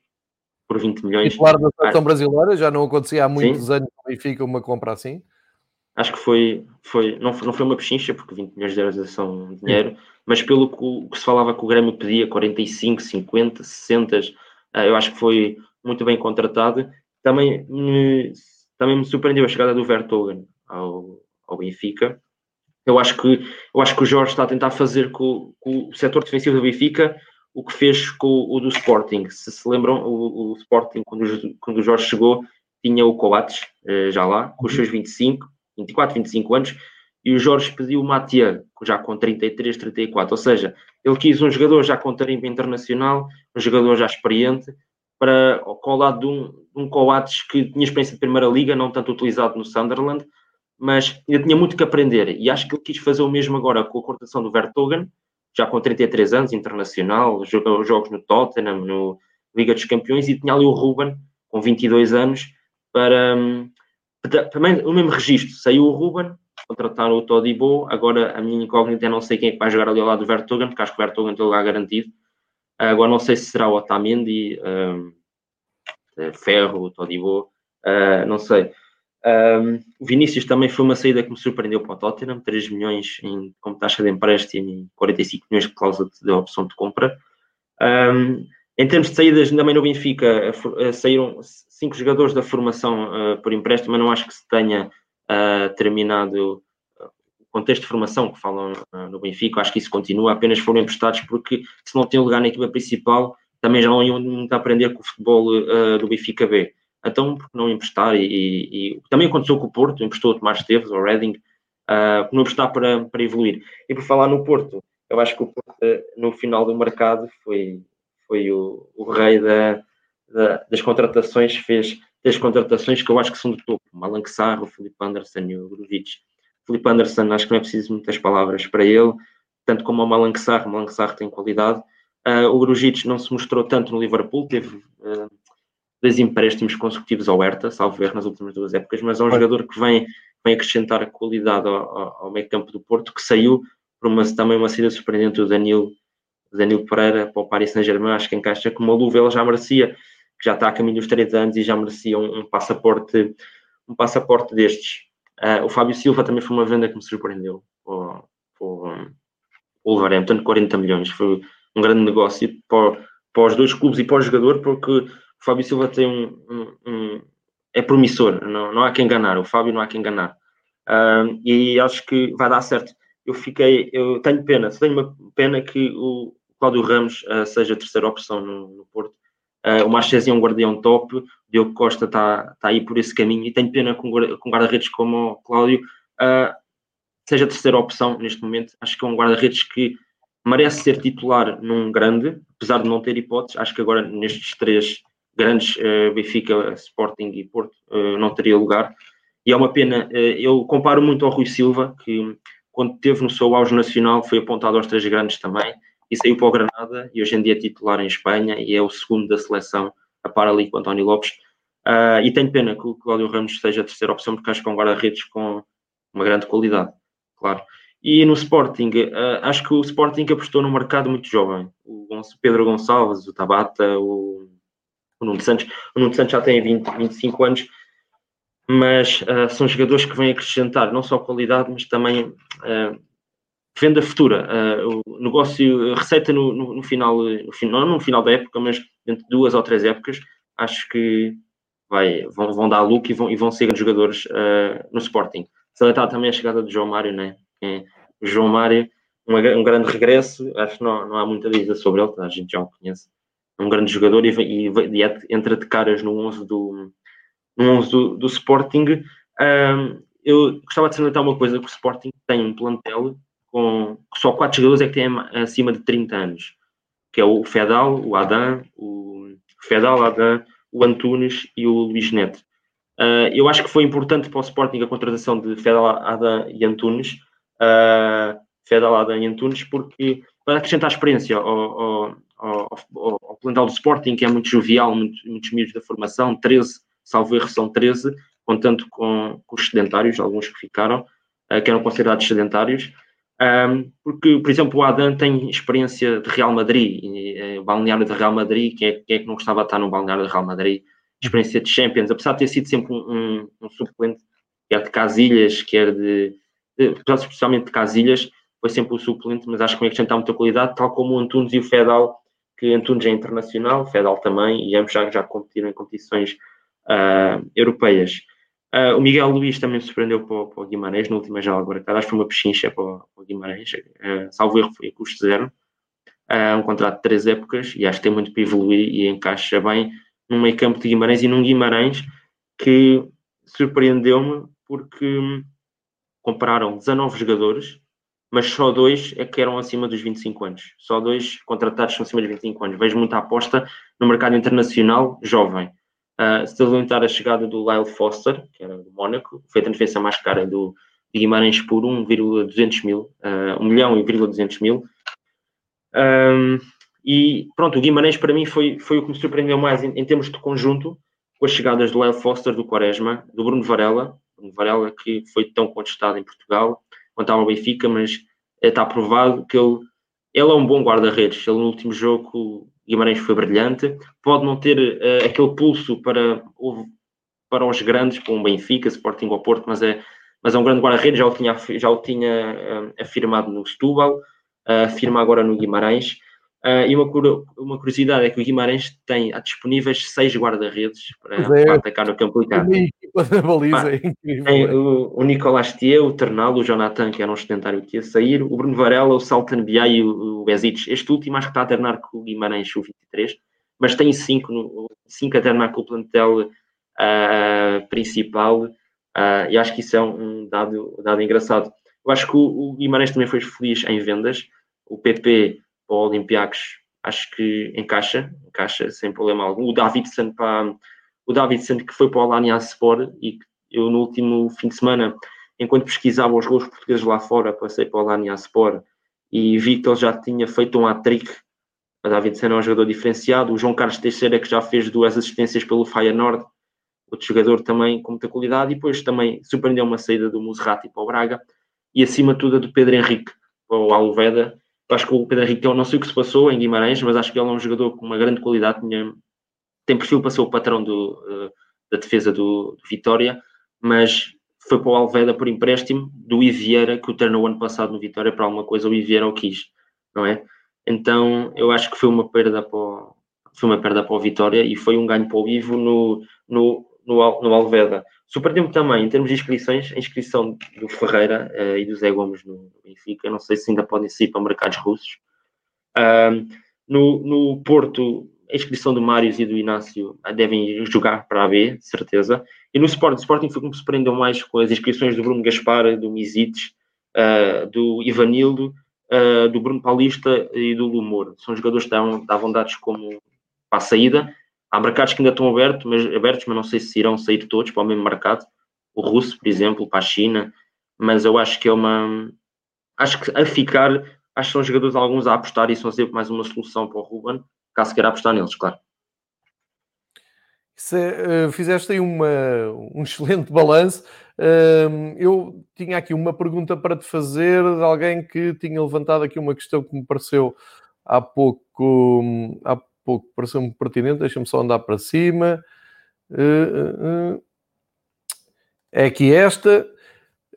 por 20 milhões. Titular da seleção brasileira, já não acontecia há muitos Sim. anos no Benfica uma compra assim. Acho que foi, foi não, foi, não foi uma pechincha, porque 20 milhões de euros são dinheiro, Sim. mas pelo que, que, se falava que o Grêmio pedia, 45, 50, 60, uh, eu acho que foi muito bem contratado também me, também me surpreendeu a chegada do Vertogen ao, ao Benfica. Eu acho, que, eu acho que o Jorge está a tentar fazer com, com o setor defensivo do Benfica o que fez com o do Sporting. Se se lembram, o, o Sporting, quando o, quando o Jorge chegou, tinha o Coates eh, já lá, com os uhum. seus 25, 24, 25 anos, e o Jorge pediu o Matia, já com 33, 34. Ou seja, ele quis um jogador já com tarimba internacional, um jogador já experiente, para, ao lado de um, um Coates que tinha experiência de Primeira Liga, não tanto utilizado no Sunderland, mas ainda tinha muito que aprender. E acho que ele quis fazer o mesmo agora com a contratação do Vertogen, já com 33 anos, internacional, jogou jogos no Tottenham, no Liga dos Campeões, e tinha ali o Ruben, com 22 anos, para também o mesmo registro. Saiu o Ruben, contrataram o Todibo, agora a minha incógnita é não sei quem é que vai jogar ali ao lado do Vertogen, porque acho que o Vertogen tem lugar garantido. Agora não sei se será o Otamendi, um, Ferro, Todibo, uh, não sei. Um, o Vinícius também foi uma saída que me surpreendeu para o Tottenham, 3 milhões em, como taxa de empréstimo e 45 milhões de cláusula de, opção de compra. Um, em termos de saídas, também no Benfica saíram cinco jogadores da formação uh, por empréstimo, mas não acho que se tenha uh, terminado contexto de formação que falam uh, no Benfica, acho que isso continua, apenas foram emprestados porque se não têm lugar na equipa principal, também já não iam muito aprender com o futebol uh, do Benfica B. Então, por que não emprestar? E, e, também aconteceu com o Porto, emprestou o Tomás Esteves, ou Reading, uh, não emprestar para, para evoluir. E por falar no Porto, eu acho que o Porto, no final do mercado, foi, foi o, o rei da, da, das contratações, fez das contratações que eu acho que são do topo. Malang Sarr, o Felipe Anderson e o Grujic. Felipe Anderson, acho que não é preciso muitas palavras para ele, tanto como o Malang Sarr. O Malang Sarr tem qualidade. Uh, o Grujic não se mostrou tanto no Liverpool, teve uh, dois empréstimos consecutivos ao Hertha, salvo ver nas últimas duas épocas, mas é um jogador que vem, vem acrescentar qualidade ao, ao, ao meio campo do Porto, que saiu por uma, também uma saída surpreendente do Danilo, Danilo Pereira para o Paris Saint-Germain, acho que encaixa com uma luva, ele já merecia, que já está a caminho dos 30 anos e já merecia um, um passaporte um passaporte destes. Uh, o Fábio Silva também foi uma venda que me surpreendeu o Wolverhampton, 40 milhões, foi um grande negócio para, para os dois clubes e para o jogador, porque o Fábio Silva tem um, um, um é promissor, não, não há quem enganar, o Fábio não há quem enganar. Uh, e acho que vai dar certo. Eu fiquei, eu tenho pena, tenho uma pena que o Cláudio Ramos uh, seja a terceira opção no, no Porto. Uh, o Marchesi é um guardião top, o Diogo Costa está tá aí por esse caminho e tenho pena com, guarda-redes como o Cláudio uh, seja a terceira opção neste momento. Acho que é um guarda-redes que merece ser titular num grande, apesar de não ter hipóteses. Acho que agora nestes três grandes, uh, Benfica, Sporting e Porto, não teria lugar. E é uma pena, eu comparo muito ao Rui Silva, que quando teve no seu auge nacional, foi apontado aos três grandes também e saiu para o Granada e hoje em dia é titular em Espanha e é o segundo da seleção a par ali com António Lopes. Uh, e tenho pena que o Cláudio Ramos seja a terceira opção porque acho que é um guarda-redes com uma grande qualidade, claro. E no Sporting, uh, acho que o Sporting apostou num mercado muito jovem. O Pedro Gonçalves, o Tabata, o, o Nuno Santos. O Nuno Santos já tem 20, 25 anos mas uh, são jogadores que vêm acrescentar não só qualidade, mas também venda futura. Uh, o negócio, a receita no, no, no final, no, não no final da época, mas dentro de duas ou três épocas, acho que vai, vão, vão dar look e vão, e vão ser grandes jogadores uh, no Sporting. Salientar também a chegada do João Mário, né? É, João Mário, um, um, grande regresso, acho que não, não há muita dizer sobre ele, a gente já o conhece. É um grande jogador e, e, e entra de caras no 11 do, no 11 do, do Sporting. Um, eu gostava de salientar uma coisa, que o Sporting tem um plantel com só quatro jogadores é que têm acima de 30 anos, que é o Fedal, o Adam, o Fedal, Adam, o Antunes e o Luís Neto. Uh, eu acho que foi importante para o Sporting a contratação de Fedal, Adam e Antunes, uh, Fedal, Adam e Antunes, porque para acrescentar experiência ao, ao, ao, ao, plantel do Sporting, que é muito jovial, muito, muitos miúdos da formação, 13 salvo erro, são 13, contando com, com os sedentários, alguns que ficaram, uh, que eram considerados sedentários. Um, porque, por exemplo, o Adam tem experiência de Real Madrid, e, uh, balneário de Real Madrid, quem é, quem é, que não gostava de estar no balneário de Real Madrid? Experiência de Champions, apesar de ter sido sempre um, um, um suplente, quer de Casilhas, quer de, de, especialmente de Casilhas, foi sempre o suplente, mas acho que vai acrescentar muita qualidade, tal como o Antunes e o Fedal, que Antunes é internacional, o Fedal também, e ambos já, já competiram em competições uh, europeias. Uh, o Miguel Luís também se surpreendeu para, para o Guimarães na última já agora, acho que foi uma pechincha para, o, para o Guimarães, uh, salvo erro foi a custo zero, uh, um contrato de três épocas e acho que tem muito para evoluir e encaixa bem num meio campo de Guimarães e num Guimarães que surpreendeu-me porque compraram 19 jogadores, mas só dois é que eram acima dos 25 anos. Só dois contratados são acima dos 25 anos. Vejo muita aposta no mercado internacional jovem. Uh, se lamentar a chegada do Lyle Foster, que era do Mónaco, foi a transferência mais cara do Guimarães por 1,200 mil, uh, 1 milhão e 200 mil. Um, e pronto, o Guimarães para mim foi, foi o que me surpreendeu mais em, em, termos de conjunto, com as chegadas do Lyle Foster, do Quaresma, do Bruno Varela, Bruno Varela que foi tão contestado em Portugal, quanto ao Benfica, mas está provado que ele, ele é um bom guarda-redes. Ele no último jogo Guimarães foi brilhante, pode não ter uh, aquele pulso para, para os grandes, para um Benfica, Sporting ou Porto, mas é, mas é um grande guarda-redes, já o tinha, já o tinha uh, afirmado no Setúbal, uh, afirma agora no Guimarães. Uh, e uma, uma curiosidade é que o Guimarães tem disponíveis seis guarda-redes para, é. para, atacar no campo complicado. Tem o, o Nicolás Thier, o Ternal, o Jonathan, que era um sedentário que ia sair, o Bruno Varela, o Saltan Biá e o, o Bezic. Este último acho que está a ternar com o Guimarães, o 23, mas tem cinco, no, cinco a ternar com o plantel uh, principal. Uh, e acho que isso é um dado, dado engraçado. Eu acho que o, o Guimarães também foi feliz em vendas. O PP para o Olympiacos acho que encaixa, encaixa sem problema algum. O Davidson para, o David Santos que foi para o Alanya Sport e eu no último fim de semana, enquanto pesquisava os gols portugueses lá fora, passei para o Alanya Sport e vi que ele já tinha feito um hat-trick. O David Santos é um jogador diferenciado. O João Carlos Teixeira, que já fez duas assistências pelo Feyenoord, outro jogador também com muita qualidade. E depois também surpreendeu uma saída do Muserati para o Braga. E acima de tudo a do Pedro Henrique para o Alveda. Acho que o Pedro Henrique, eu não sei o que se passou em Guimarães, mas acho que ele é um jogador com uma grande qualidade. Tinha, tem perfil para ser o patrão do, uh, da defesa do, do Vitória, mas foi para o Alveda por empréstimo do Ivieira, que o ternou ano passado no Vitória para alguma coisa, o Ivieira o quis, não é? Então eu acho que foi uma perda para o, foi uma perda para o Vitória e foi um ganho para o Ivo no, no, no, no Alveda. Surpreendeu-me também, em termos de inscrições, a inscrição do Ferreira uh, e do Zé Gomes no Benfica, não sei se ainda podem sair para mercados russos. Uh, no, no Porto, a inscrição do Mários e do Inácio eh, devem jogar para a B, certeza. E no Sporting, Sporting foi como se prendeu mais com as inscrições do Bruno Gaspar, do Misites, uh, do Ivanildo, uh, do Bruno Paulista e do Lumor. São jogadores que davam, davam dados como para a saída. Há mercados que ainda estão abertos mas, abertos, mas não sei se irão sair todos para o mesmo mercado. O russo, por exemplo, para a China. Mas eu acho que é uma. Acho que a ficar, acho que são jogadores alguns a apostar e são sempre mais uma solução para o Ruben caso queira apostar neles, claro. Se, uh, fizeste aí uma, um [laughs] excelente balanço. Uh, eu tinha aqui uma pergunta para te fazer de alguém que tinha levantado aqui uma questão que me pareceu há pouco, há pouco pareceu-me pertinente. Deixa-me só andar para cima. Uh, é aqui esta.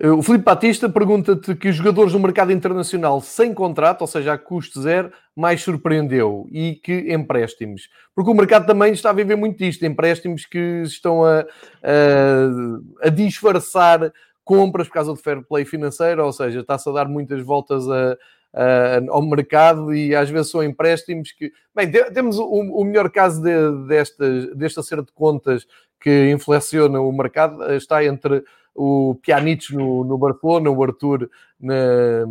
Eh, o Filipe Batista pergunta-te que os jogadores do mercado internacional sem contrato, ou seja, a custo zero, mais surpreendeu e que empréstimos. Porque o mercado também está a viver muito disto, empréstimos que estão a, a, a disfarçar compras por causa do fair play financeiro, ou seja, está-se a dar muitas voltas a, Uh, ao mercado e às vezes são empréstimos que. Bem, temos o, o melhor caso de, desta, deste acerto de contas que inflaciona o mercado, está entre o Pjanic no, no Barcelona, o Arthur na,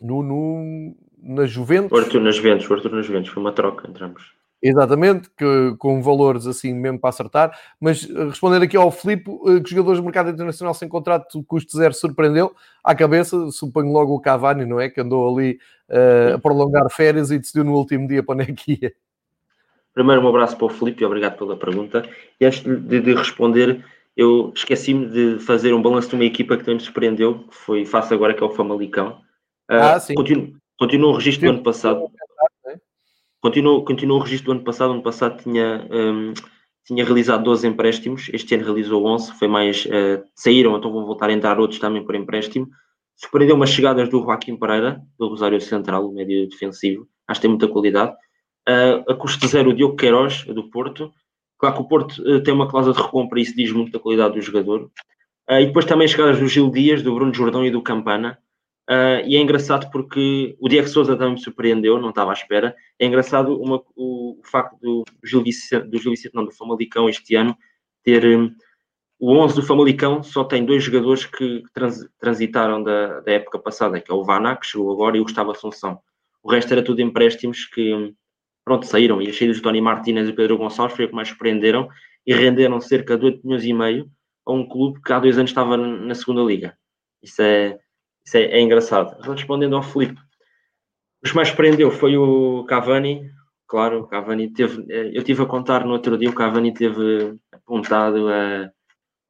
no, no, na Juventus. O Arthur na Juventus, o Arthur na Juventus, foi uma troca entre ambos. Exatamente, que, com valores assim mesmo para acertar. Mas eh, respondendo aqui ao Filipe, eh, que jogadores do mercado internacional sem contrato, custo zero, surpreendeu. À cabeça, suponho logo o Cavani, não é? Que andou ali uh, a prolongar férias e decidiu no último dia para onde é que ia. Primeiro, um abraço para o Filipe e obrigado pela pergunta. E antes de, de responder, eu esqueci-me de fazer um balanço de uma equipa que também me surpreendeu, que foi face agora, que é o Famalicão. Uh, ah, sim. Continuo, continuo o registro do ano passado. Continuo, continuo o registro do ano passado. Ano passado tinha, um, tinha realizado 12 empréstimos, este ano realizou 11, foi mais. Uh, saíram, então vão voltar a entrar outros também por empréstimo. Surpreendeu umas chegadas do Joaquim Pereira, do Rosário Central, médio defensivo, acho que tem muita qualidade. Uh, a custo zero, o Diogo Queiroz, do Porto, Claro que o Porto uh, tem uma cláusula de recompra e isso diz muito da qualidade do jogador. Uh, e depois também chegadas do Gil Dias, do Bruno Jordão e do Campana. Uh, e é engraçado porque o Diego Souza também me surpreendeu, não estava à espera. É engraçado uma, o, o, facto do Gil Vicente, do Gil Vicente, não, do Famalicão este ano, ter um, o 11 do Famalicão só tem dois jogadores que trans, transitaram da, da, época passada, que é o Vana, que chegou agora, e o Gustavo Assunção. O resto era tudo empréstimos que pronto, saíram. E as saídas de Tony Martinez e Pedro Gonçalves foi o que mais surpreenderam e renderam cerca de 8 milhões e meio a um clube que há dois anos estava na segunda liga. Isso é, isso é, é engraçado. Respondendo ao Felipe, o que mais surpreendeu foi o Cavani. Claro, o Cavani teve. Eu tive a contar no outro dia, o Cavani teve apontado a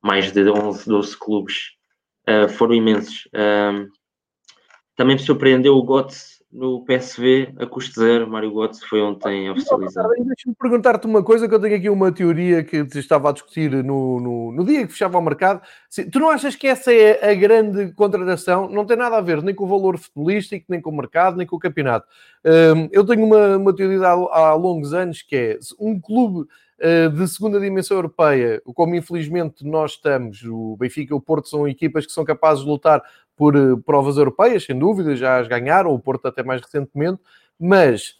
mais de 11, 12 clubes. Uh, foram imensos. Uh, também me surpreendeu o Götze no PSV a custo zero. Mário Götze foi ontem oficializado. Deixa-me perguntar-te uma coisa que eu tenho aqui uma teoria que te estava a discutir no, no, no dia que fechava o mercado. Tu não achas que essa é a grande contratação? Não tem nada a ver nem com o valor futebolístico, nem com o mercado, nem com o campeonato. Um, eu tenho uma, uma teoria há, há longos anos que é um clube eh, de segunda dimensão europeia, como infelizmente nós estamos, o Benfica e o Porto são equipas que são capazes de lutar por eh, provas europeias, sem dúvida, já as ganharam, o Porto até mais recentemente, mas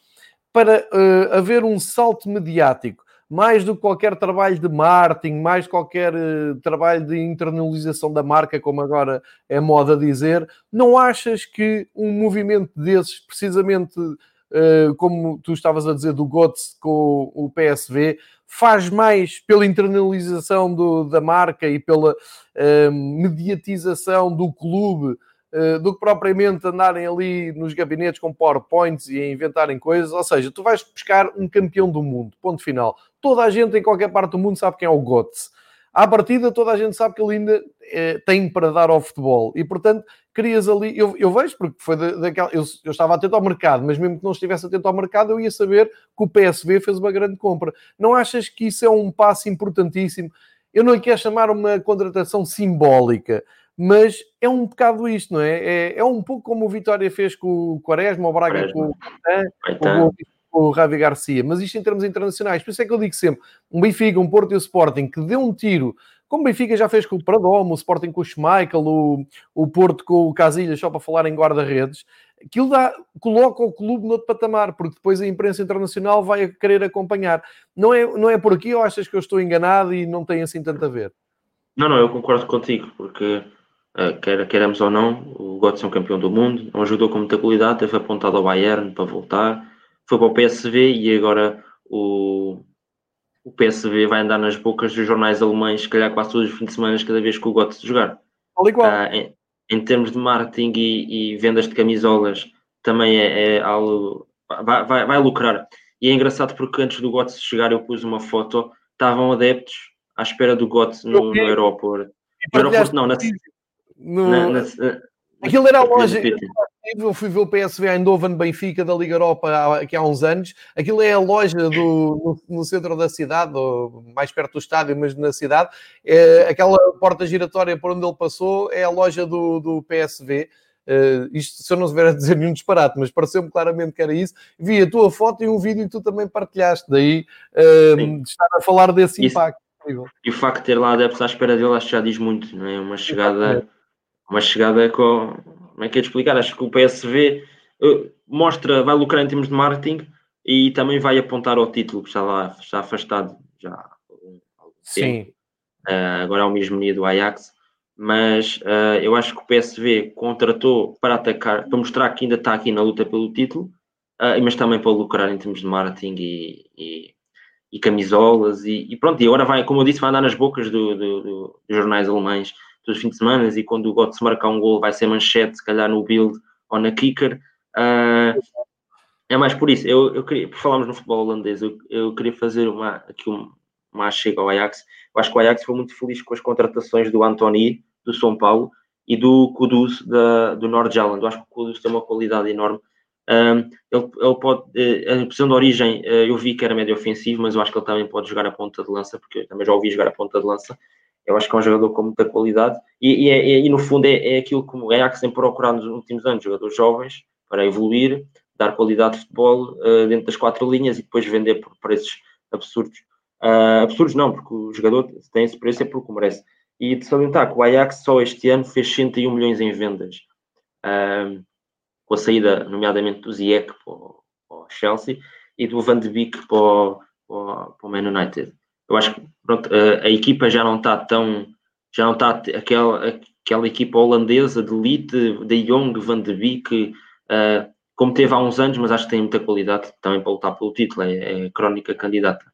para uh, haver um salto mediático, mais do que qualquer trabalho de marketing, mais qualquer uh, trabalho de internalização da marca, como agora é moda dizer, não achas que um movimento desses, precisamente como tu estavas a dizer, do GOTS com o PSV, faz mais pela internalização do, da marca e pela uh, mediatização do clube uh, do que propriamente andarem ali nos gabinetes com PowerPoints e a inventarem coisas. Ou seja, tu vais buscar um campeão do mundo, ponto final. Toda a gente em qualquer parte do mundo sabe quem é o GOTS à partida toda a gente sabe que ele ainda é, tem para dar ao futebol e portanto querias ali, eu, eu vejo porque foi da, daquela, eu, eu, estava atento ao mercado, mas mesmo que não estivesse atento ao mercado eu ia saber que o PSV fez uma grande compra. Não achas que isso é um passo importantíssimo? Eu não lhe quero chamar uma contratação simbólica, mas é um bocado isto, não é? É, é um pouco como o Vitória fez com o Quaresma, o Braga Quaresma. com o, o, o Ravi Garcia, mas isto em termos internacionais. Por isso é que eu digo sempre: um Benfica, um Porto e o Sporting que deu um tiro, como o Benfica já fez com o Pradomo, o Sporting com o Schmeichel, o, o Porto com o Casilhas, só para falar em guarda-redes, aquilo dá, coloca o clube no outro patamar, porque depois a imprensa internacional vai querer acompanhar. Não é, não é por aqui ou achas que eu estou enganado e não tem assim tanto a ver? Não, não, eu concordo contigo, porque uh, quer queremos ou não, o Götze é um campeão do mundo, não ajudou com muita qualidade, teve apontado ao Bayern para voltar foi para o PSV e agora o, o PSV vai andar nas bocas dos jornais alemães, se calhar quase todos os fins de semana, cada vez que o Götze jogar. igual. Ah, em, em, termos de marketing e, e, vendas de camisolas, também é, é algo. Vai, vai, vai, lucrar. E é engraçado porque antes do Götze chegar, eu pus uma foto, estavam adeptos à espera do Götze no, no aeroporto. No aeroporto, não, na, no... na, na, na Aquilo era a loja, eu fui ver o PSV Eindhoven Benfica da Liga Europa aqui há uns anos. Aquilo é a loja do, no, no centro da cidade, mais perto do estádio, mas na cidade. É, aquela porta giratória por onde ele passou é a loja do, do PSV. Uh, eh, isto se eu não estiver a [laughs] dizer nenhum disparate, mas pareceu-me claramente que era isso. Vi a tua foto e um vídeo que tu também partilhaste, daí uh, de estar a falar desse isso, impacto. E o facto de ter lá adeptos à espera dele, acho que já diz muito, não é? Uma chegada, uma chegada com como é que é de explicar? Acho que o PSV eh, mostra, vai lucrar em termos de marketing e também vai apontar ao título que está lá, está afastado já há algum Sim. Uh, agora é o mesmo nível do Ajax, mas uh, eu acho que o PSV contratou para atacar, para mostrar que ainda está aqui na luta pelo título, uh, mas também para lucrar em termos de marketing e, e, e camisolas e, e, pronto, e agora vai, como eu disse, vai andar nas bocas do, do, do, dos jornais alemães dos fins de e quando o Götze marcar um gol vai ser manchete, se calhar no build ou na kicker. Uh, é mais por isso. Eu, eu queria, por falarmos no futebol holandês, eu, eu queria fazer uma, aqui uma, uma chega ao Ajax. Eu acho que o Ajax foi muito feliz com as contratações do Antoni, do São Paulo, e do Kudus, da, do Nordjylland. Eu acho que o Kudus tem uma qualidade enorme. Um, ele, ele, pode, eh, a posição de origem, eh, eu vi que era médio ofensivo, mas eu acho que ele também pode jogar a ponta de lança, porque eu também já ouvi jogar a ponta de lança. Eu acho que é um jogador com muita qualidade e, e, é, e no fundo é, é aquilo que o Ajax tem procurado nos últimos anos, jogadores jovens para evoluir, dar qualidade de futebol uh, dentro das quatro linhas e depois vender por preços absurdos. Uh, absurdos não, porque o jogador tem esse preço é porque merece. E de salientar que o Ajax só este ano fez 101 milhões em vendas, uh, com a saída, nomeadamente, do Ziyech para o, para o Chelsea e do Van de Beek para o, para o Man United eu acho que pronto, a, a, equipa já não está tão, já não está aquela, aquela equipa holandesa de elite, de Jong, Van de Beek, uh, como teve há uns anos, mas acho que tem muita qualidade também para lutar pelo título, é, é crónica candidata.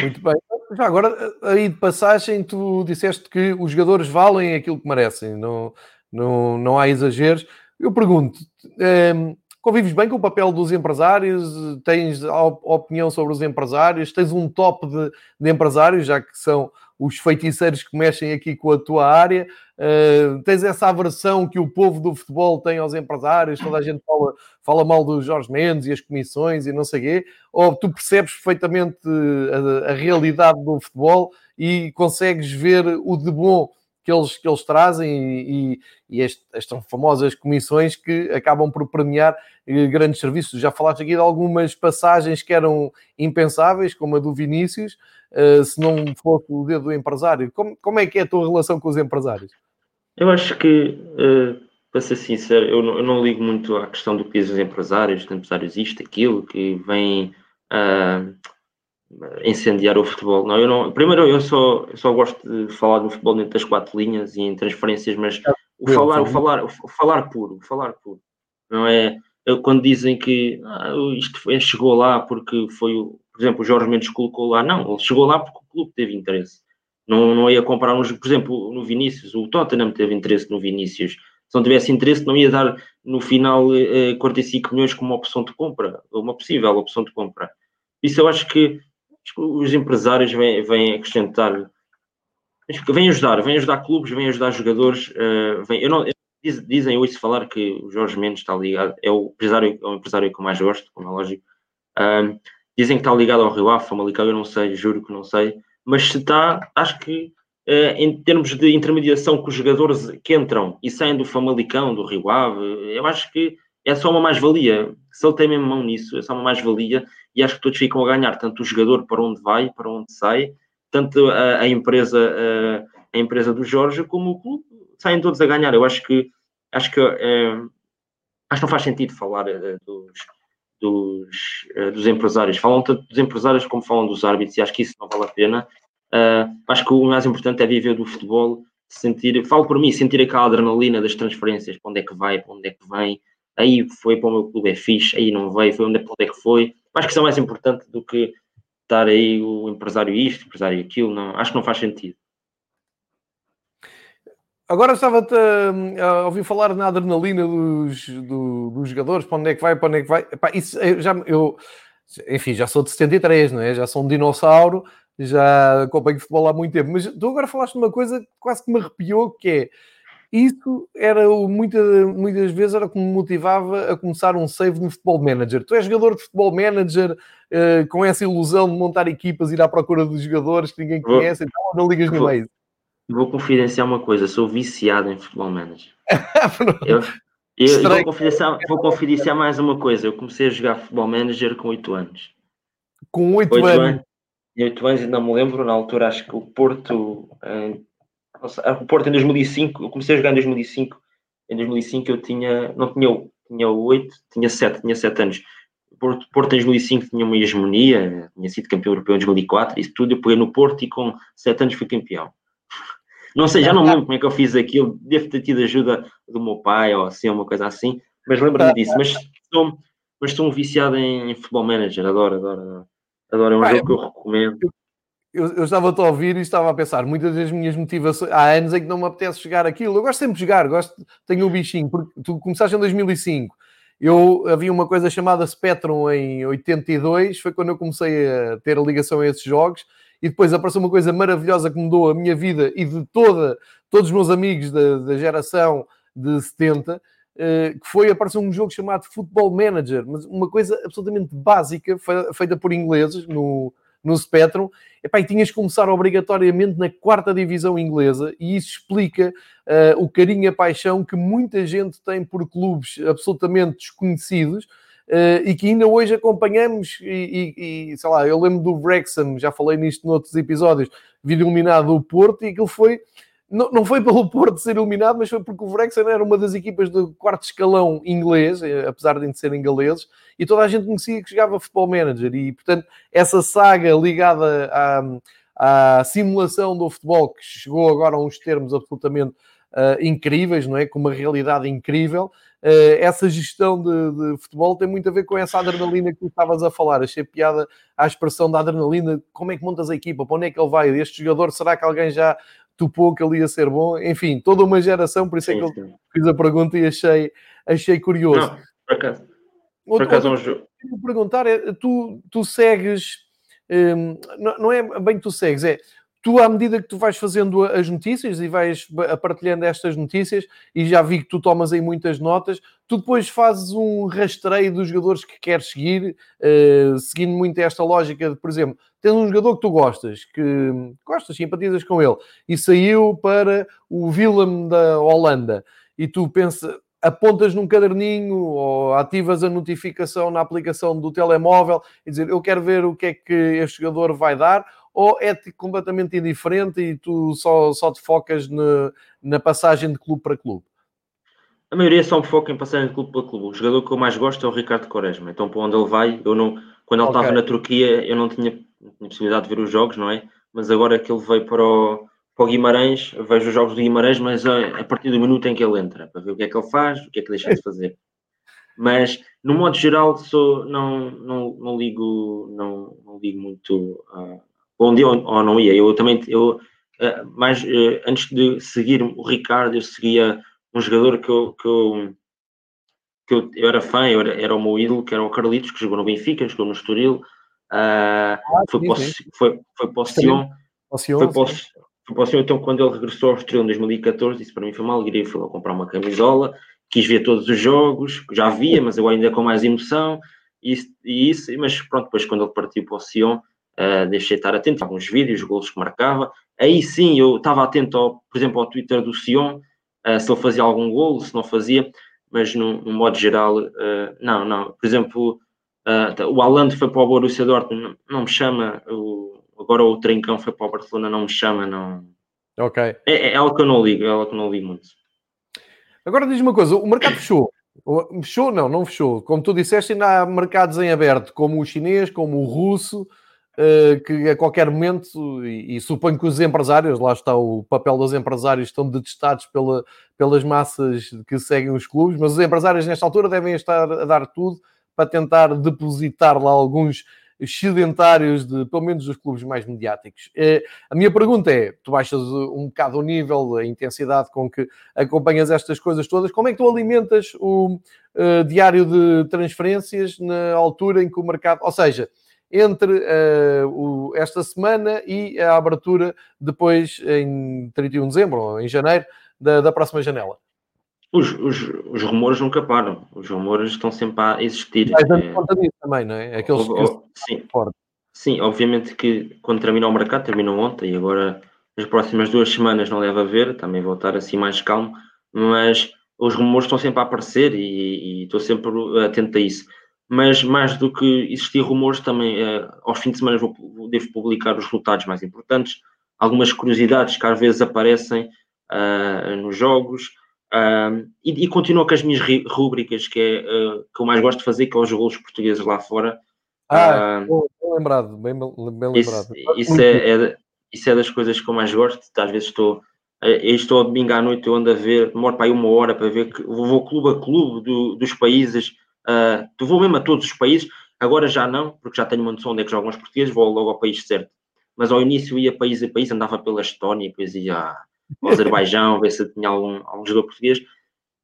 Muito bem. Já agora, aí de passagem, tu disseste que os jogadores valem aquilo que merecem, não, não, não há exageros. Eu pergunto, ehm, Convives bem com o papel dos empresários? Tens opinião sobre os empresários? Tens um top de, de empresários, já que são os feiticeiros que mexem aqui com a tua área? Uh, tens essa aversão que o povo do futebol tem aos empresários? Toda a gente fala, fala mal dos Jorge Mendes e as comissões e não sei o quê? Ou tu percebes perfeitamente a, a realidade do futebol e consegues ver o de bom que eles, que eles trazem e, e, este, estas famosas comissões que acabam por premiar eh, grandes serviços. Já falaste aqui de algumas passagens que eram impensáveis, como a do Vinícius, uh, se não fosse o dedo do empresário. Como, como é que é a tua relação com os empresários? Eu acho que, uh, para ser sincero, eu não, eu não, ligo muito à questão do que dizem os empresários, os empresários isto, aquilo, que vem... Uh, incendiar o futebol. Não, eu não, primeiro, eu só, eu só gosto de falar do futebol dentro das quatro linhas e em transferências, mas o falar, o falar, o falar puro, o falar puro, não é? quando dizem que ah, isto chegou lá porque foi, por exemplo, o Jorge Mendes colocou lá, não, ele chegou lá porque o clube teve interesse. Não, não ia comprar uns, por exemplo, no Vinícius, o Tottenham teve interesse no Vinícius. Se não tivesse interesse, não ia dar no final eh, 45 milhões como opção de compra, uma possível opção de compra. Isso eu acho que os empresários vêm, vêm acrescentar, vêm ajudar, vêm ajudar clubes, vêm ajudar jogadores. Uh, vêm, eu não, diz, dizem hoje falar que o Jorge Mendes está ligado, é o empresário, é o empresário que eu mais gosto, como é lógico. Uh, dizem que está ligado ao Rio Ave, Famalicão, eu não sei, juro que não sei, mas se está, acho que uh, em termos de intermediação com os jogadores que entram e saem do Famalicão, do Rio Ave, eu acho que é só uma mais-valia. Se ele tem mesmo mão nisso, é só uma mais-valia e acho que todos ficam a ganhar, tanto o jogador para onde vai, para onde sai, tanto a, a empresa, a, a, empresa do Jorge como o clube, saem todos a ganhar. Eu acho que acho que é, acho que não faz sentido falar uh, dos, dos, uh, dos, empresários. Falam tanto dos empresários como falam dos árbitros e acho que isso não vale a pena. Acho que o mais importante é viver do futebol, sentir, falo por mim, sentir aquela adrenalina das transferências, para onde é que vai, para onde é que vem, aí foi para o meu clube, é fixe, aí não veio, foi onde, é, onde é que foi. Acho que isso é mais importante do que estar aí o empresário isto, o empresário aquilo, não, acho que não faz sentido. Agora estava-te a, a, ouvir falar na adrenalina dos, do, dos jogadores, para onde é que vai, para onde é que vai. Epá, isso, eu, já, eu, enfim, já sou de 73, não é? Já sou um dinossauro, já acompanho futebol há muito tempo, mas tu agora falaste uma coisa que quase que me arrepiou, que é isso era o, muita, muitas vezes era o que me motivava a começar um save no Futebol Manager. Tu és jogador de Futebol Manager uh, com essa ilusão de montar equipas, ir à procura dos jogadores que ninguém conhece, então não ligas no meio. Vou confidenciar uma coisa, sou viciado em Futebol Manager. [laughs] eu, eu, eu vou, confidenciar, vou confidenciar mais uma coisa, eu comecei a jogar Futebol Manager com 8 anos. Com 8, 8 anos? anos? Em 8 anos ainda me lembro, na altura acho que o Porto o Porto em 2005, eu comecei a jogar em 2005. Em 2005 eu tinha, não tinha, tinha 8, tinha 7, tinha 7 anos. Porto, Porto em 2005 tinha uma hegemonia, tinha sido campeão europeu em 2004, isso tudo eu peguei no Porto e com 7 anos fui campeão. [laughs] Não sei, já não lembro como é que eu fiz aquilo, devo ter tido ajuda do meu pai ou assim, uma coisa assim, mas lembro-me disso. Mas sou, mas sou um viciado em, futebol manager, adoro, adoro, adoro. Adoro, é um Pai, jogo que eu recomendo eu, eu estava-te a ouvir e estava a pensar, muitas das minhas motivações, há anos em que não me apetece jogar aquilo, eu gosto sempre de jogar, gosto, tenho o bichinho, porque tu começaste em 2005, eu havia uma coisa chamada Spectrum em 82, foi quando eu comecei a ter a ligação a esses jogos, e depois apareceu uma coisa maravilhosa que mudou a minha vida e de toda, todos os meus amigos da, da geração de 70, Uh, que foi apareceu um jogo chamado Football Manager, mas uma coisa absolutamente básica, feita por ingleses no, no Spectrum, epá, e tinhas que começar obrigatoriamente na quarta divisão inglesa, e isso explica uh, o carinho e a paixão que muita gente tem por clubes absolutamente desconhecidos, Uh, e que ainda hoje acompanhamos, e, e, e, sei lá, eu lembro do Wrexham, já falei nisto noutros episódios, vir eliminado o Porto, e aquilo foi não, não foi pelo Porto ser eliminado, mas foi porque o Wrexham era uma das equipas do quarto escalão inglês, eh, apesar de serem galeses, e toda a gente conhecia que jogava futebol manager. E, portanto, essa saga ligada à, à simulação do futebol, que chegou agora a uns termos absolutamente uh, incríveis, não é? Com uma realidade incrível. Uh, essa gestão de, de, futebol tem muito a ver com essa adrenalina que tu estavas a falar. Achei piada à expressão da adrenalina. Como é que montas a equipa? Para onde é que ele vai? Este jogador, será que alguém já topou que ele ia ser bom, enfim, toda uma geração, por isso sim, é que eu fiz a pergunta e achei, achei curioso. Não, por acaso. Por acaso outro, outro, que perguntar é, tu, tu segues, hum, não, não é bem que tu segues, é tu, à medida que tu vais fazendo as notícias e vais partilhando estas notícias, e já vi que tu tomas aí muitas notas, tu depois fazes um rastreio dos jogadores que queres seguir, uh, seguindo muito esta lógica de, por exemplo, tens um jogador que tu gostas, que gostas, simpatizas com ele, e saiu para o Willem da Holanda, e tu pensas, apontas num caderninho ou ativas a notificação na aplicação do telemóvel e dizer eu quero ver o que é que este jogador vai dar, ou é completamente indiferente e tu só, só te focas na, na passagem de clube para clube? A maioria só me foca em passagem de clube para clube. O jogador que eu mais gosto é o Ricardo Quaresma. Então, para onde ele vai, eu não, quando ele okay. estava na Turquia, eu não tinha, tinha, possibilidade de ver os jogos, não é? Mas agora que ele veio para o, para o Guimarães, vejo os jogos do Guimarães, mas a, a, partir do minuto em que ele entra, para ver o que é que ele faz, o que é que deixa de fazer. Mas no modo geral, sou, não, não, não ligo, não, não ligo muito uh, onde ou, ou não ia. Eu também, eu, uh, mais, uh, antes de seguir o Ricardo, eu seguia um jogador que eu, que eu, que eu, eu era fã, eu era, era o meu ídolo, que era o Carlitos, que jogou no Benfica, jogou no Estoril, foi, sim, para, sim. foi, foi para o Sion, foi para o, Sion, então quando ele regressou ao Estoril em 2014, isso para mim foi uma alegria, foi comprar uma camisola, quis ver todos os jogos, já via, mas eu ainda com mais emoção, e isso, e isso mas pronto, depois quando ele partiu para o Sion, uh, deixei estar atento a alguns vídeos, golos que marcava, aí sim eu estava atento, ao, por exemplo, ao Twitter do Sion, uh, se ele fazia algum golo, se não fazia, mas no, no modo geral, uh, não, não, por exemplo, o Alan foi para o Borussia Dortmund, não, não me chama, o, agora o Trincão foi para o Barcelona, não me chama, não... Ok. É, é algo que eu não ligo, é algo que eu não ligo muito. Agora diz uma coisa: o mercado fechou. Fechou? Não, não fechou. Como tu disseste, ainda há mercados em aberto, como o chinês, como o russo, eh, que a qualquer momento, e, e, suponho que os empresários, lá está o papel dos empresários, estão detestados pela, pelas massas que seguem os clubes, mas os empresários nesta altura devem estar a dar tudo para tentar depositar lá alguns sedentários de, pelo menos, dos clubes mais mediáticos. Eh, a minha pergunta é, tu baixas um bocado o nível, a intensidade com que acompanhas estas coisas todas, como é que tu alimentas o uh, diário de transferências na altura em que o mercado, ou seja, entre uh, o, esta semana e a abertura depois em 31 de dezembro ou em janeiro da, da próxima janela? Os, os, os, rumores nunca param, os rumores estão sempre a existir. Mas dando é... conta disso também, não é? Aqueles o, sim, sim, obviamente que quando termina o mercado, terminou ontem e agora nas próximas duas semanas não deve haver, também vou estar assim mais calmo, mas os rumores estão sempre a aparecer e, e estou sempre atento a isso. Mas mais do que existir rumores, também eh, aos fins de semana vou, devo publicar os resultados mais importantes, algumas curiosidades que às vezes aparecem uh, nos jogos um, e, e continuo com as minhas rúbricas, que é uh, que eu mais gosto de fazer, que é os golos portugueses lá fora. Ah, bem, lembrado, bem, bem lembrado. Isso, isso é, é, isso é das coisas que eu mais gosto. Às vezes estou, eh, estou a domingo à noite, eu ando a ver, demoro para aí uma hora para ver que vou clube a clube do, dos países, uh, vou mesmo a todos os países. Agora já não, porque já tenho uma noção onde é que jogam os portugueses, vou logo ao país certo. Mas ao início ia país a país, andava pela Estónia, depois ia ao Azerbaijão, ver se tinha algum, algum jogador português.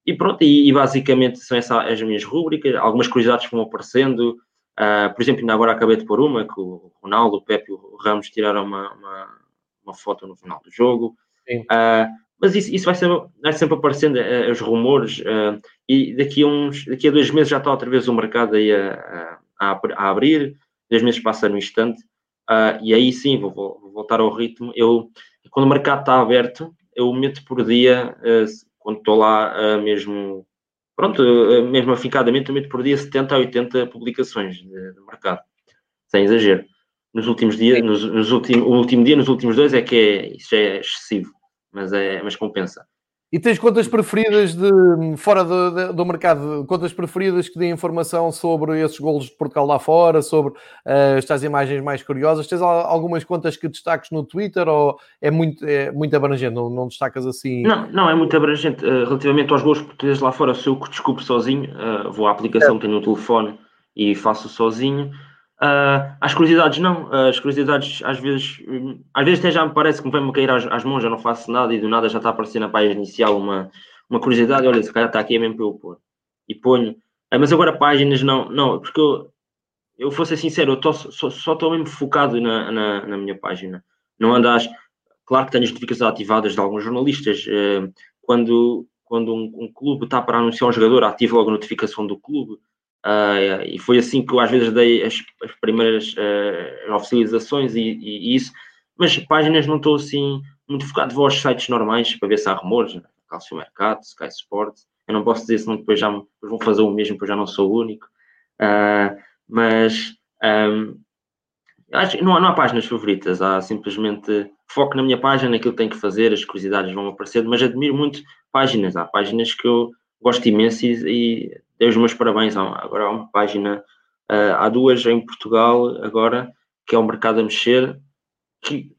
E pronto, e, e basicamente são essas as minhas rúbricas. Algumas curiosidades vão aparecendo. Uh, por exemplo, ainda agora acabei de pôr uma que o Ronaldo, o Pepe e o Ramos tiraram uma, uma, uma foto no final do jogo. Uh, mas isso, isso vai, sempre, vai sempre aparecendo, uh, os rumores, uh, e daqui a, uns, daqui a dois meses já está outra vez o mercado aí a, a, a abrir, dois meses passa no instante, e aí sim vou, vou, voltar ao ritmo. Eu, quando o mercado está aberto, eu meto por dia, uh, quando estou lá uh, mesmo, pronto, uh, mesmo afincadamente, eu meto por dia 70 a 80 publicações de, de mercado, sem exagero. Nos últimos dias, nos, nos últimos, o último dia, nos últimos dois, é que é, isso é excessivo, mas, é, mas compensa. E tens contas preferidas de fora do, do, do, mercado, contas preferidas que dêem informação sobre esses golos de Portugal lá fora, sobre uh, estas imagens mais curiosas? Tens algumas contas que destaques no Twitter ou é muito, é muito abrangente? Não, não destacas assim? Não, não, é muito abrangente. Uh, relativamente aos golos portugueses lá fora, sou eu que descubro sozinho, uh, vou à aplicação, é. tenho no telefone e faço sozinho. Uh, as curiosidades não, uh, as curiosidades às vezes, às vezes até já me parece que me vem-me cair às, às, mãos, já não faço nada e do nada já está a aparecer na página inicial uma, uma curiosidade, olha, se calhar está aqui é mesmo para eu pôr. E ponho. Uh, mas agora páginas não, não, porque eu, eu fosse sincero, eu tô, só, só estou mesmo focado na, na, na, minha página. Não andas, claro que tenho as notificações ativadas de alguns jornalistas, quando, quando um, um clube está para anunciar um jogador, ativo logo a notificação do clube. Uh, e foi assim que eu às vezes dei as, as primeiras uh, oficializações e, e, isso, mas páginas não estou assim muito focado, vou aos sites normais para ver se há rumores, né? Calcio Mercado, Sky Sports, eu não posso dizer senão depois já depois vão fazer o mesmo, depois já não sou o único, uh, mas um, acho, não, há, não há páginas favoritas, há simplesmente foco na minha página, naquilo que tenho que fazer, as curiosidades vão aparecendo, mas admiro muito páginas, há páginas que eu gosto imenso e, e dei os meus parabéns. Agora há uma página, uh, há duas em Portugal agora, que é o Mercado a Mexer, que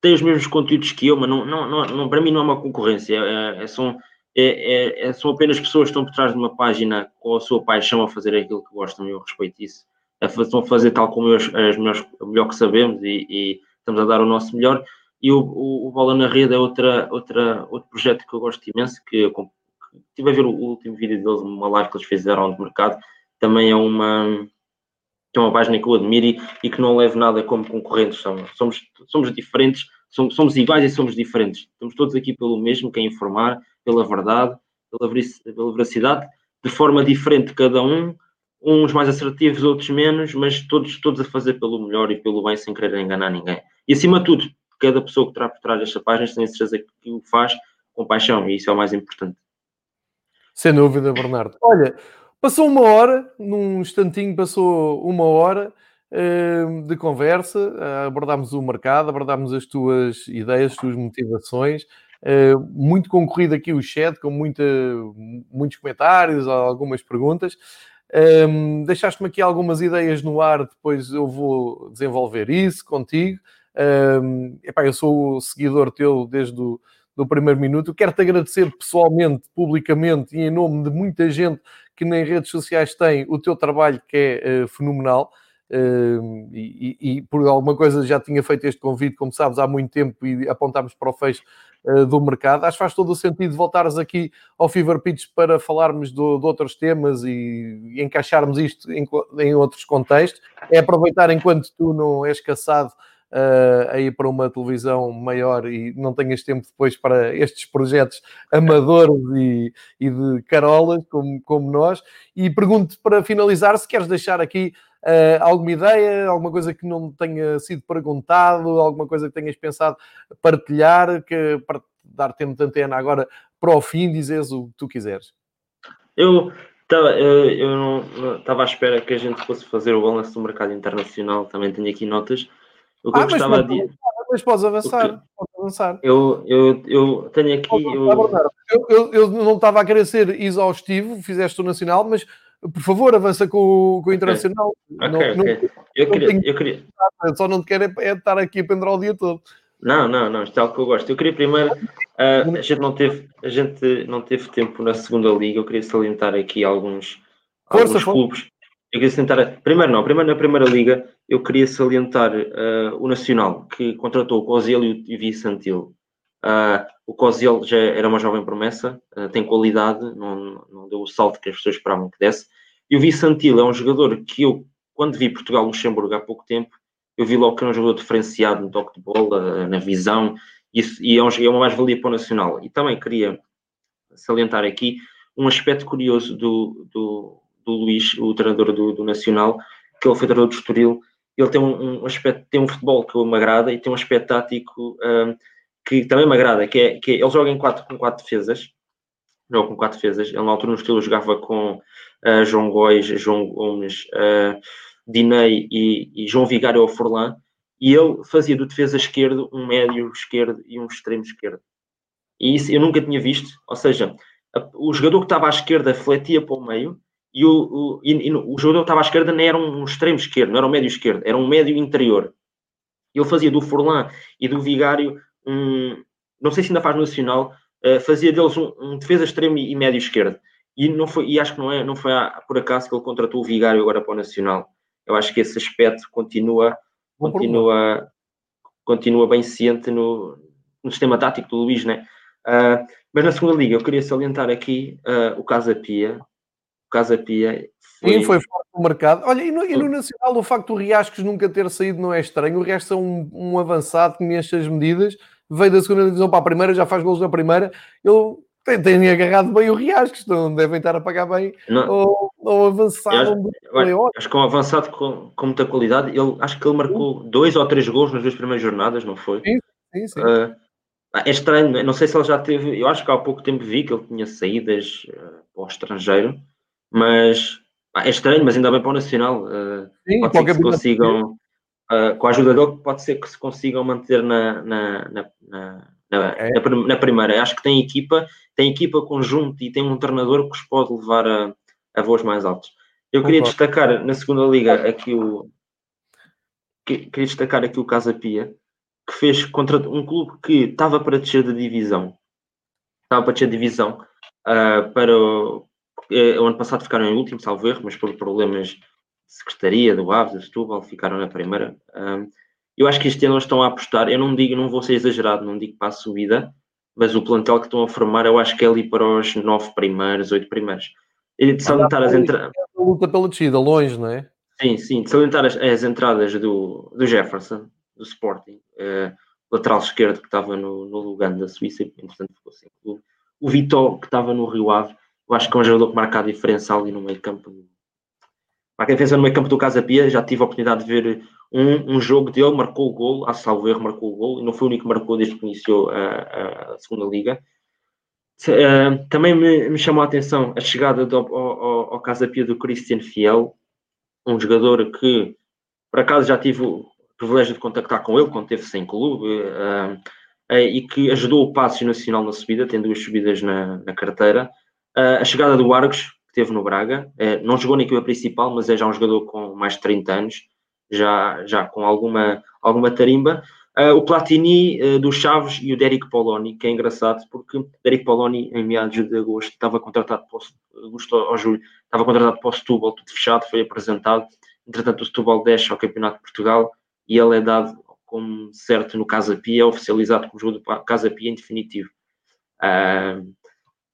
tem os mesmos conteúdos que eu, mas não, não, não, não para mim não é uma concorrência. É, é, são, é, é, são apenas pessoas que estão por trás de uma página com a sua paixão a fazer aquilo que gostam e eu respeito isso. Estão a fazer tal como eu, as melhores, o melhor que sabemos e, e, estamos a dar o nosso melhor. E o, o, o Bola na Rede é outra, outra, outro projeto que eu gosto imenso, que eu estive a ver o último vídeo deles, uma live que eles fizeram no mercado, também é uma, é uma página que eu admiro e, e que não levo nada como concorrentes. Somos, somos, diferentes, somos, somos iguais e somos diferentes. Estamos todos aqui pelo mesmo, que é informar, pela verdade, pela, pela veracidade, de forma diferente cada um, uns mais assertivos, outros menos, mas todos, todos a fazer pelo melhor e pelo bem sem querer enganar ninguém. E acima de tudo, cada pessoa que está por trás desta página tem certeza que o faz com paixão e isso é o mais importante. Sem dúvida, Bernardo. Olha, passou uma hora, num instantinho passou uma hora uh, de conversa, uh, abordámos o mercado, abordámos as tuas ideias, as tuas motivações, uh, muito concorrido aqui o chat, com muita, muitos comentários, algumas perguntas. Um, Deixaste-me aqui algumas ideias no ar, depois eu vou desenvolver isso contigo. Um, epá, eu sou seguidor teu desde o do primeiro minuto. Quero-te agradecer pessoalmente, publicamente e em nome de muita gente que nas redes sociais tem o teu trabalho que é uh, fenomenal. Uh, e, e, por alguma coisa já tinha feito este convite, como sabes, há muito tempo e apontámos para o fecho uh, do mercado. Acho que faz todo o sentido voltares aqui ao Fever Pitch para falarmos do, de outros temas e, e encaixarmos isto em, em, outros contextos. É aproveitar enquanto tu não és caçado uh, a ir para uma televisão maior e não tenhas tempo depois para estes projetos amadores e, e de carolas como, como nós. E pergunto para finalizar se queres deixar aqui Uh, alguma ideia, alguma coisa que não tenha sido perguntado, alguma coisa que tenhas pensado partilhar, que para dar tempo de antena agora para o fim, dizes o que tu quiseres. Eu estava eu estava à espera que a gente fosse fazer o balanço do mercado internacional, também tenho aqui notas. O que ah, eu gostava mas, de. Mas podes avançar. Podes avançar. Eu, eu, eu tenho aqui. Eu... Eu, eu, não estava a querer ser exaustivo, fizeste o Nacional, mas por favor, avança com, com o Internacional. Okay, não, okay. Não, eu, queria, tenho... eu queria. Só não te quero é, é estar aqui a pendurar o dia todo. Não, não, não, isto é algo que eu gosto. Eu queria primeiro, uh, a, gente não teve, a gente não teve tempo na segunda liga, eu queria salientar aqui alguns, Força, alguns clubes. Eu queria salientar, primeiro não, primeiro na primeira liga, eu queria salientar uh, o Nacional, que contratou o Cosiel e o Vicentil. Uh, o Cosiel já era uma jovem promessa, uh, tem qualidade, não, não deu o salto que as pessoas esperavam que desse. E o Vicentil é um jogador que eu, quando vi Portugal-Luxemburgo há pouco tempo, eu vi logo que era um jogador diferenciado no toque de bola, na visão, e é, um, é uma mais-valia para o Nacional. E também queria salientar aqui um aspecto curioso do, do, do Luís, o treinador do, do Nacional, que ele foi treinador do Estoril, ele tem um, um, aspecto, tem um futebol que me agrada e tem um aspecto tático um, que também me agrada, que é, que é, ele joga em quatro, com quatro defesas, joga com quatro defesas, ele na altura no Estoril jogava com uh, João Góis, João Gomes, uh, Dinei e, e, João Vigário ao Forlan, e ele fazia do defesa esquerdo um médio esquerdo e um extremo esquerdo. E isso eu nunca tinha visto, ou seja, a, o jogador que estava à esquerda fletia para o meio e o, o, e, e o jogador que estava à esquerda não era um extremo esquerdo, não era um médio esquerdo, era um médio interior. Ele fazia do Forlan e do Vigário um, não sei se ainda faz no Nacional, uh, fazia deles um, um, defesa extremo e, médio esquerdo. E, não foi, e acho que não, é, não foi por acaso que ele contratou o Vigário agora para o Nacional. Eu acho que esse aspecto continua, continua, continua bem ciente no, no sistema tático do Luís, né? Uh, mas na segunda liga eu queria salientar aqui uh, o Casa Pia, Casa Pia. Foi... Sim, foi fora do mercado. Olha, e no, e no, Nacional, o facto do Riascos nunca ter saído não é estranho. O Riascos é um, um avançado que mexe as medidas, veio da segunda divisão para a primeira, já faz gols na primeira. Ele tem, tem agarrado bem o Riascos, não devem estar a pagar bem não. ou, ou avançado. Acho, acho, que é um avançado com, com muita qualidade. Ele, acho que ele marcou sim. dois ou três gols nas duas primeiras jornadas, não foi? Sim, sim, sim. Uh, é estranho, não sei se ele já teve. Eu acho que há pouco tempo vi que ele tinha saídas uh, para o estrangeiro mas é estranho, mas ainda bem para o Nacional. Uh, Sim, pode ser que se consigam, uh, com a ajuda dele, pode ser que se consigam manter na, na, na, na, é. primeira. Acho que tem equipa, tem equipa conjunto e tem um treinador que os pode levar a, a voos mais altos. Eu queria destacar na segunda liga aqui o queria destacar aqui o Casa Pia, que fez contra um clube que estava para descer da divisão. Estava para descer da divisão uh, para o, uh, o ano passado ficaram em último, salvo erro, mas por problemas de secretaria do Aves, do Setúbal, ficaram na primeira. Uh, eu acho que este ano eles estão a apostar, eu não digo, não vou ser exagerado, não digo para a subida, mas o plantel que estão a formar, eu acho que é ali para os nove primeiros, oito primeiros. E de salientar as entradas. luta pela descida, longe, não é? Sim, sim, de salientar as, as entradas do, do Jefferson, do Sporting, uh, lateral esquerdo que estava no, no Lugano da Suíça, entretanto ficou sem clube. O Vitor, que estava no Rio Ave, acho que é um jogador que marca a diferença ali no meio campo. Para quem defesa no meio campo do Casa Pia, já tive a oportunidade de ver um, um jogo dele, marcou o gol, a salvo erro, marcou o gol, e não foi o único que marcou desde que iniciou a, a segunda liga. Uh, também me, me, chamou a atenção a chegada do, ao, ao, ao Casa Pia do Christian Fiel, um jogador que, por acaso, já tive o privilégio de contactar com ele quando esteve sem clube uh, e que ajudou o Passos Nacional na subida, tem duas subidas na, na carteira. A chegada do Argos, que teve no Braga, não jogou na equipa principal, mas é já um jogador com mais de 30 anos já, já com alguma, alguma tarimba. Uh, o Platini uh, do Chaves e o Derek Poloni, que é engraçado porque Derek Poloni, em meados de agosto, estava contratado para o, agosto ou julho, estava contratado para o Setúbal, tudo fechado, foi apresentado. Entretanto, o Setúbal desce ao Campeonato de Portugal e ele é dado como certo no Casa Pia, é oficializado como jogador do Casa Pia em definitivo. Uh,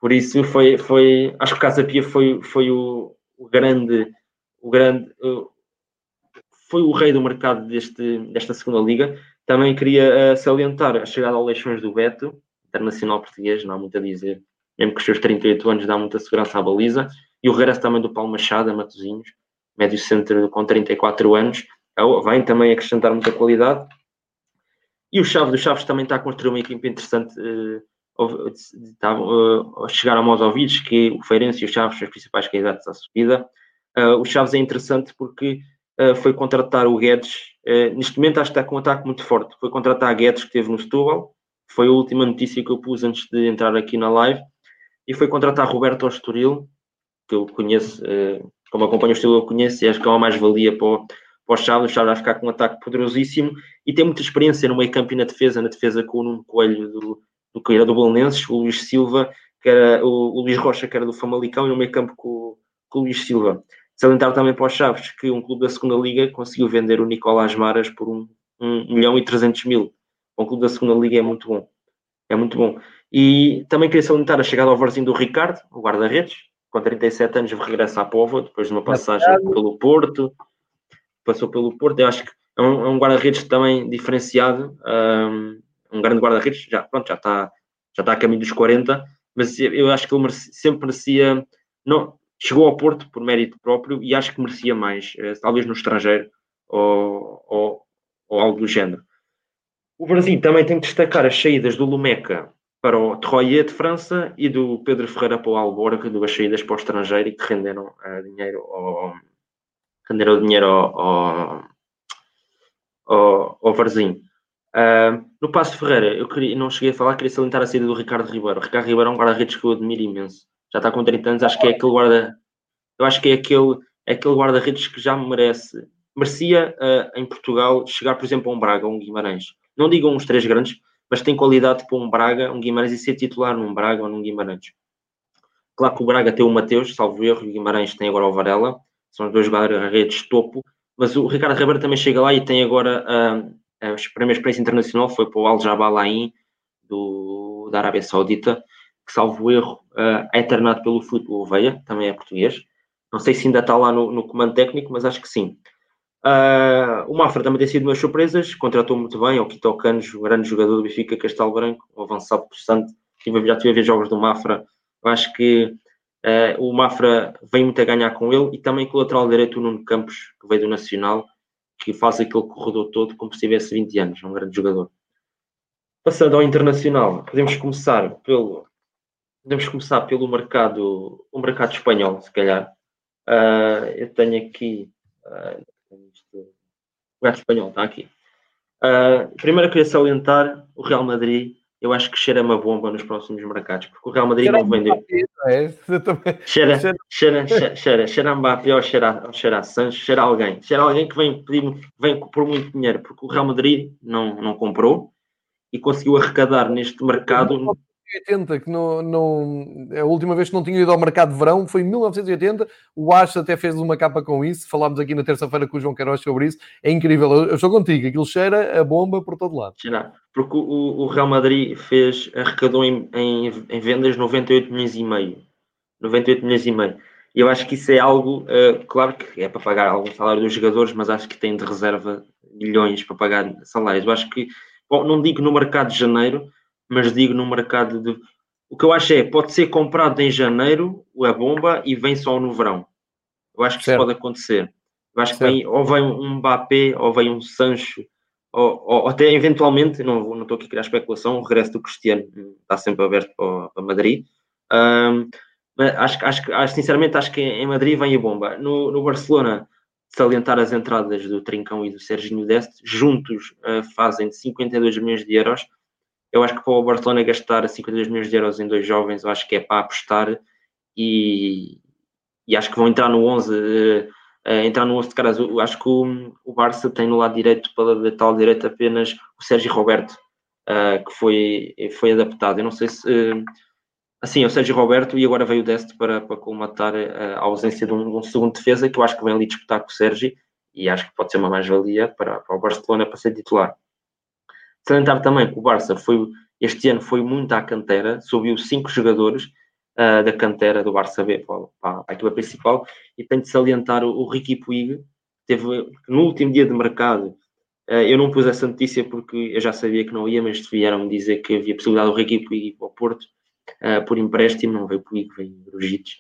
por isso foi, foi, acho que o Casa Pia foi, foi o, o grande, o grande, foi o rei do mercado deste, desta segunda liga. Também queria uh, salientar a chegada ao Leixões do Beto, internacional português, não há muito a dizer, mesmo que os seus 38 anos dá muita segurança à baliza. E o regresso também do Paulo Machado, a Matosinhos, médio centro com 34 anos, vem também acrescentar muita qualidade. E o Chaves, do Chaves também está a construir uma equipe interessante. Uh, está, uh, chegar a aos ouvidos que o Feirense e o Chaves são os principais candidatos à subida. Uh, o Chaves é interessante porque uh, foi contratar o Guedes. Neste momento acho que está com um ataque muito forte. Foi contratar a Guedes, que esteve no Setúbal. Foi a última notícia que eu pus antes de entrar aqui na live. E foi contratar Roberto Ostoril, que eu conheço, como acompanho o estilo, eu conheço e acho que é uma mais-valia para, o, para o Chaves. O Chaves vai ficar com um ataque poderosíssimo e tem muita experiência no meio campo e na defesa, na defesa com o Nuno Coelho do, do que era do Bolonenses, o Luís Silva, que era o, o Luís Rocha, que era do Famalicão, e no meio campo com, com o Luís Silva. Salientar também para os Chaves que um clube da segunda Liga conseguiu vender o Nicolás Maras por um, um milhão e 300 mil. Um clube da segunda Liga é muito bom. É muito bom. E também queria salientar a chegada ao Varzinho do Ricardo, o guarda-redes, com 37 anos regressa à Pova, depois de uma passagem pelo Porto. Passou pelo Porto. Eu acho que é um, é um guarda-redes também diferenciado. Um, um grande guarda-redes. Já, pronto, já está já está a caminho dos 40, mas eu acho que ele merece, sempre merecia. Não, chegou ao Porto por mérito próprio e acho que merecia mais, eh, talvez no estrangeiro ou, ou, ou, algo do género. O Brasil também tem que destacar as saídas do Lumeca para o Troyes de França e do Pedro Ferreira para o Alborg, duas saídas para o estrangeiro e que renderam uh, dinheiro ao, renderam dinheiro ao, ao, ao, ao. Uh, no Passo Ferreira, eu queria, não cheguei a falar, queria salientar a saída do Ricardo Ribeiro. O Ricardo Ribeiro é um guarda-redes que eu admiro imenso já está com 30 anos, acho que é aquele guarda, eu acho que é aquele, é aquele guarda-redes que já merece, merecia uh, em Portugal chegar, por exemplo, a um Braga, a um Guimarães. Não digam uns três grandes, mas tem qualidade para um Braga, um Guimarães e ser titular num Braga ou num Guimarães. Claro que o Braga tem o Mateus, salvo erro, e o Guimarães tem agora o Varela, são os dois guarda-redes topo, mas o Ricardo Ribeiro também chega lá e tem agora uh, a primeira experiência internacional, foi para o Al Jabalain do, da Arábia Saudita, que salvo erro, uh, é treinado pelo Futebol Veia, também é português. Não sei se ainda está lá no, no comando técnico, mas acho que sim. Uh, o Mafra também tem sido umas surpresas, contratou muito bem, o Quito Canos, grande jogador do Benfica Castelo Branco, um avançado possante. Já tive a ver jogos do Mafra, acho que uh, o Mafra vem muito a ganhar com ele e também com o lateral direito, o Nuno Campos, que veio do Nacional, que faz aquele corredor todo como se tivesse 20 anos, é um grande jogador. Passando ao internacional, podemos começar pelo podemos começar pelo mercado, o mercado espanhol, se calhar. Uh, eu tenho aqui uh, o mercado espanhol, está aqui. Uh, primeiro eu queria salientar o Real Madrid. Eu acho que cheira uma bomba nos próximos mercados, porque o Real Madrid cheira não vendeu. É? Cheira, cheira, cheira, cheira, cheira Mbappé ou cheira, ou cheira Sancho, cheira alguém. Cheira alguém que vem, pedir, vem por muito dinheiro, porque o Real Madrid não, não comprou e conseguiu arrecadar neste mercado 1980, que não, não, a última vez que não tinha ido ao mercado de verão foi em 1980. O Ash até fez uma capa com isso. Falámos aqui na terça-feira com o João Queiroz sobre isso. É incrível. Eu, eu estou contigo. Aquilo cheira a bomba por todo lado. Cheira. Porque o, o Real Madrid fez, arrecadou em, em, em, vendas 98 milhões e meio. 98 milhões e meio. E eu acho que isso é algo, uh, claro que é para pagar algum salário dos jogadores, mas acho que tem de reserva milhões para pagar salários. Eu acho que, bom, não digo no mercado de janeiro, mas digo no mercado de. O que eu acho é, pode ser comprado em janeiro a bomba e vem só no verão. Eu acho que certo. isso pode acontecer. Eu acho certo. que vem, ou vem um Mbappé, ou vem um Sancho, ou, ou até eventualmente, não, não estou aqui a criar especulação, o regresso do Cristiano está sempre aberto para, para Madrid. Um, mas acho, acho, acho, sinceramente, acho que em Madrid vem a bomba. No, no Barcelona, salientar as entradas do Trincão e do Serginho Deste, juntos uh, fazem 52 milhões de euros eu acho que para o Barcelona gastar 52 milhões de euros em dois jovens, eu acho que é para apostar e, e acho que vão entrar no 11, uh, uh, entrar no 11 de caras. Eu acho que o, o Barça tem no lado direito, pela lateral direito, apenas o Sérgio Roberto, uh, que foi, foi adaptado. Eu não sei se. assim, é o Sérgio Roberto e agora veio o Deste para, para colmatar a ausência de um, de um, segundo defesa, que eu acho que vem ali disputar com o Sérgio e acho que pode ser uma mais-valia para, para o Barcelona para ser titular. Salientar também que o Barça foi, este ano foi muito à cantera, subiu cinco jogadores uh, da cantera do Barça B para, para a equipa principal e tenho de salientar o, o Ricky Puig, teve no último dia de mercado. Uh, eu não pus essa notícia porque eu já sabia que não ia, mas vieram-me dizer que havia possibilidade do Ricky Puig para o Porto uh, por empréstimo, não veio Puig, veio Brugites.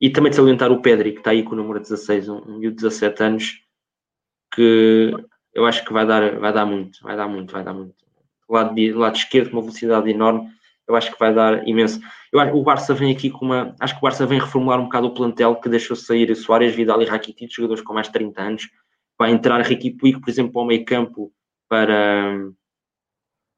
e também de salientar o Pedri, que está aí com o número 16, um, um de 17 anos, que eu acho que vai dar, vai dar muito, vai dar muito, vai dar muito. Do lado, de, do lado esquerdo, uma velocidade enorme, eu acho que vai dar imenso. Eu acho que o Barça vem aqui com uma. Acho que o Barça vem reformular um bocado o plantel que deixou sair Soares, Vidal e Rakitic, jogadores com mais de 30 anos. Vai entrar Ricky Puig, por exemplo, para o meio campo para,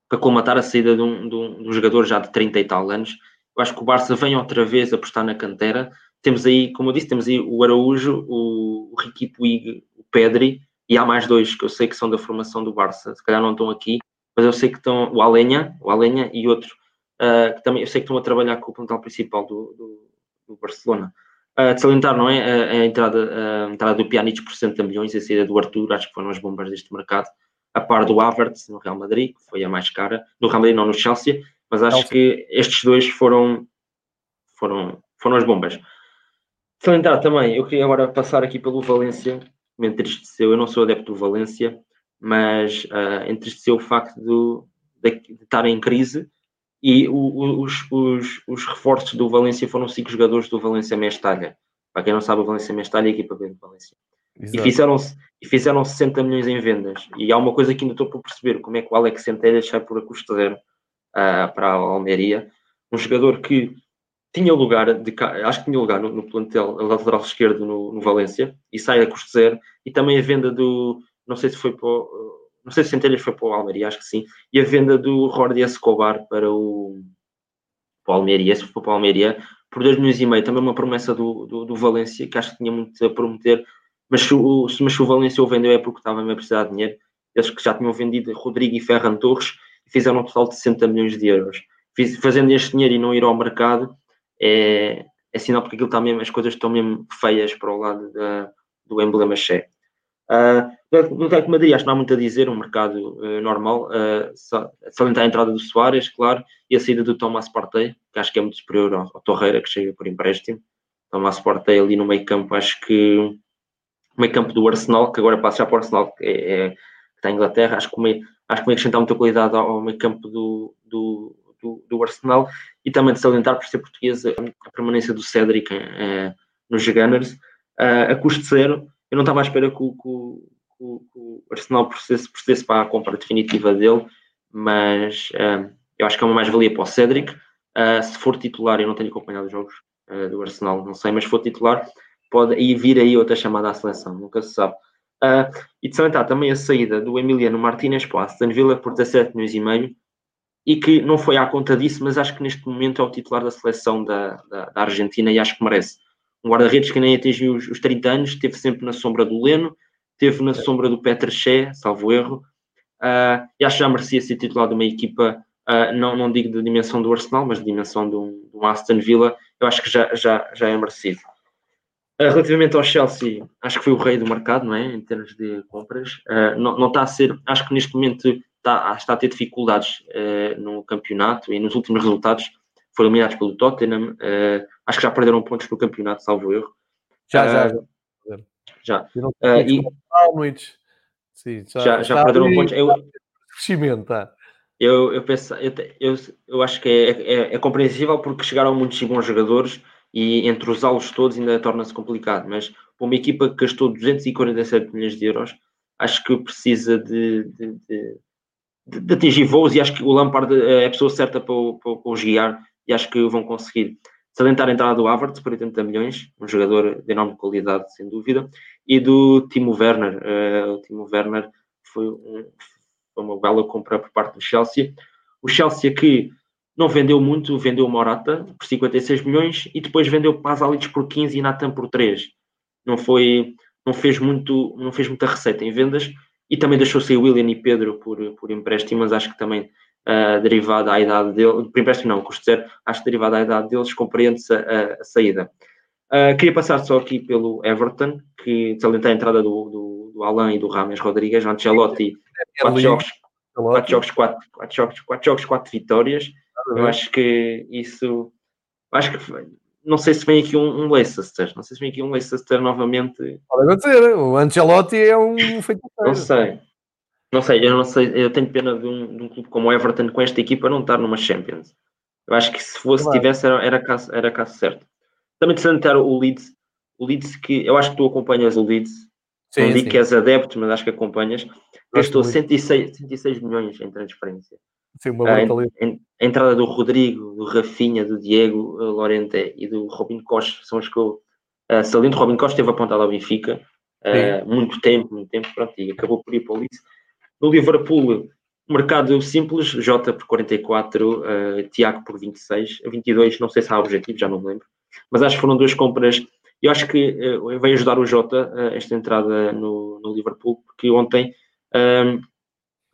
para colmatar a saída de um, de, um, de um jogador já de 30 e tal anos. Eu acho que o Barça vem outra vez apostar na cantera. Temos aí, como eu disse, temos aí o Araújo, o, o Ricky Puig, o Pedri e há mais dois que eu sei que são da formação do Barça, se calhar não estão aqui, mas eu sei que estão o Alenha, o Alenha e outro uh, que também eu sei que estão a trabalhar com o plantel principal do, do, do Barcelona. Uh, de salientar, não é? A, a, entrada, a entrada do Pjanic por 60 milhões e a saída do Arthur, acho que foram as bombas deste mercado, a par do Havertz no Real Madrid, que foi a mais cara, no Real Madrid não no Chelsea, mas acho Chelsea. que estes dois foram, foram, foram as bombas. Salientar também, eu queria agora passar aqui pelo Valência, me entristeceu. Eu não sou adepto do Valência, mas uh, entristeceu o facto do, de, de, estar em crise e o, os, os, os, reforços do Valência foram cinco jogadores do Valência Mestalha. Para quem não sabe, o Valência Mestalha é a equipa B do Valência. Exato. E fizeram, e fizeram 60 milhões em vendas. E há uma coisa que ainda estou por perceber: como é que o Alex Centelhas sai por a custo zero uh, para a Almeria. Um jogador que tinha lugar, de, acho que tinha lugar no, no plantel lateral esquerdo no, no, Valência e sai a custo zero. E também a venda do, não sei se foi para o, não sei se Centelhas foi para o Almeria, acho que sim. E a venda do Jordi Escobar para o, para o Almeria, se for para o Almeria, por 2 milhões e meio. Também uma promessa do, do, do, Valência, que acho que tinha muito a prometer. Mas se o, mas se o Valência o vendeu é porque estava a precisar de dinheiro. Eles que já tinham vendido Rodrigo e Ferran Torres e fizeram um total de 60 milhões de euros. Fiz, fazendo este dinheiro e não ir ao mercado, é, é sinal porque aquilo está mesmo, as coisas estão mesmo feias para o lado da, do emblema Che. Uh, no Atlético Madrid acho que não há muito a dizer, um mercado uh, normal, uh, salientar a entrada do Soares, claro, e a saída do Tomás Partey, que acho que é muito superior ao, ao Torreira, que chega por empréstimo. Tomás Partey ali no meio campo, acho que meio campo do Arsenal, que agora passa já para o Arsenal, que, é, é, está em Inglaterra, acho que meio, acho que vai acrescentar muita qualidade ao, meio campo do, do, do Arsenal e também de salientar por ser portuguesa a permanência do Cédric eh, nos Gunners uh, a custo zero. Eu não estava à espera que que o, que o Arsenal procedesse, para a compra definitiva dele, mas eu acho que é uma mais-valia para o Cédric. Se for titular, eu não tenho acompanhado os jogos do Arsenal, não sei, mas se for titular, pode ir vir aí outra chamada à seleção, nunca se sabe. Uh, e de salientar também a saída do Emiliano Martínez para o Aston Villa por 17 milhões e meio, e que não foi à conta disso, mas acho que neste momento é o titular da seleção da, da, da Argentina e acho que merece. Um guarda-redes que nem atingiu os, os 30 anos, esteve sempre na sombra do Leno, esteve na sombra do Petr Che, salvo erro, uh, e acho que já merecia ser titular de uma equipa uh, não, não digo de dimensão do Arsenal, mas de dimensão de um, de um Aston Villa, eu acho que já, já, já é merecido. Uh, relativamente ao Chelsea, acho que foi o rei do mercado, não é? Em termos de compras. Não, não está a ser, acho que neste momento está, está a ter dificuldades no campeonato e nos últimos resultados foram eliminados pelo Tottenham. acho que já perderam pontos no campeonato, salvo erro. Já, já. Já. já. e, Sim, já, já, já perderam pontos. Eu, crescimento, tá? Eu, eu, penso, eu, eu, eu acho que é, é, é, compreensível porque chegaram muitos bons jogadores e entrosá-los todos ainda torna-se complicado. Mas para uma equipa que gastou 247 milhões de euros, acho que precisa de, de, de, de atingir voos e acho que o Lampard é a pessoa certa para, para, para os guiar e acho que vão conseguir. Salientar a entrada do Havertz por 80 milhões, um jogador de enorme qualidade, sem dúvida, e do Timo Werner. Uh, o Timo Werner foi um, foi uma bela compra por parte do Chelsea. O Chelsea que não vendeu muito, vendeu Morata por 56 milhões e depois vendeu Pazalic por 15 e Nathan por 3. Não foi, não fez muito, não fez muita receita em vendas e também deixou sair William e Pedro por, por empréstimo, mas acho que também uh, derivado à idade dele, por empréstimo não, custo zero, acho que derivado à idade deles compreende-se a, a, saída. Uh, queria passar só aqui pelo Everton, que salienta a entrada do, do, do Alain e do Rames Rodrigues, Ancelotti quatro jogos, quatro jogos, quatro, quatro jogos, quatro jogos, quatro vitórias. Eu acho que isso, acho que não sei se vem aqui um, um Leicester, não sei se vem aqui um Leicester novamente. Pode acontecer, o Ancelotti é um feito. Não sei, não sei, eu não sei, eu tenho pena de um, de um clube como o Everton com esta equipa não estar numa Champions. Eu acho que se fosse, claro. tivesse, era, era, caso, era caso certo. Também de sanitar o Leeds, o Leeds que eu acho que tu acompanhas o Leeds, sim, não digo que és adepto, mas acho que acompanhas gastou 106, 106 milhões em transferência. Sim, uma ah, a, entrada do Rodrigo, do Rafinha, do Diego uh, Lorente e do Robin Costa são os que eu uh, saliento. Robin Costa esteve apontado ao Benfica uh, muito tempo, muito tempo, pronto, e acabou por ir para o Leeds. No Liverpool, mercado simples, Jota por 44, uh, Tiago por 26, 22, não sei se há objetivo, já não me lembro, mas acho que foram duas compras. Eu acho que uh, veio ajudar o Jota uh, esta entrada no, no Liverpool, porque ontem um,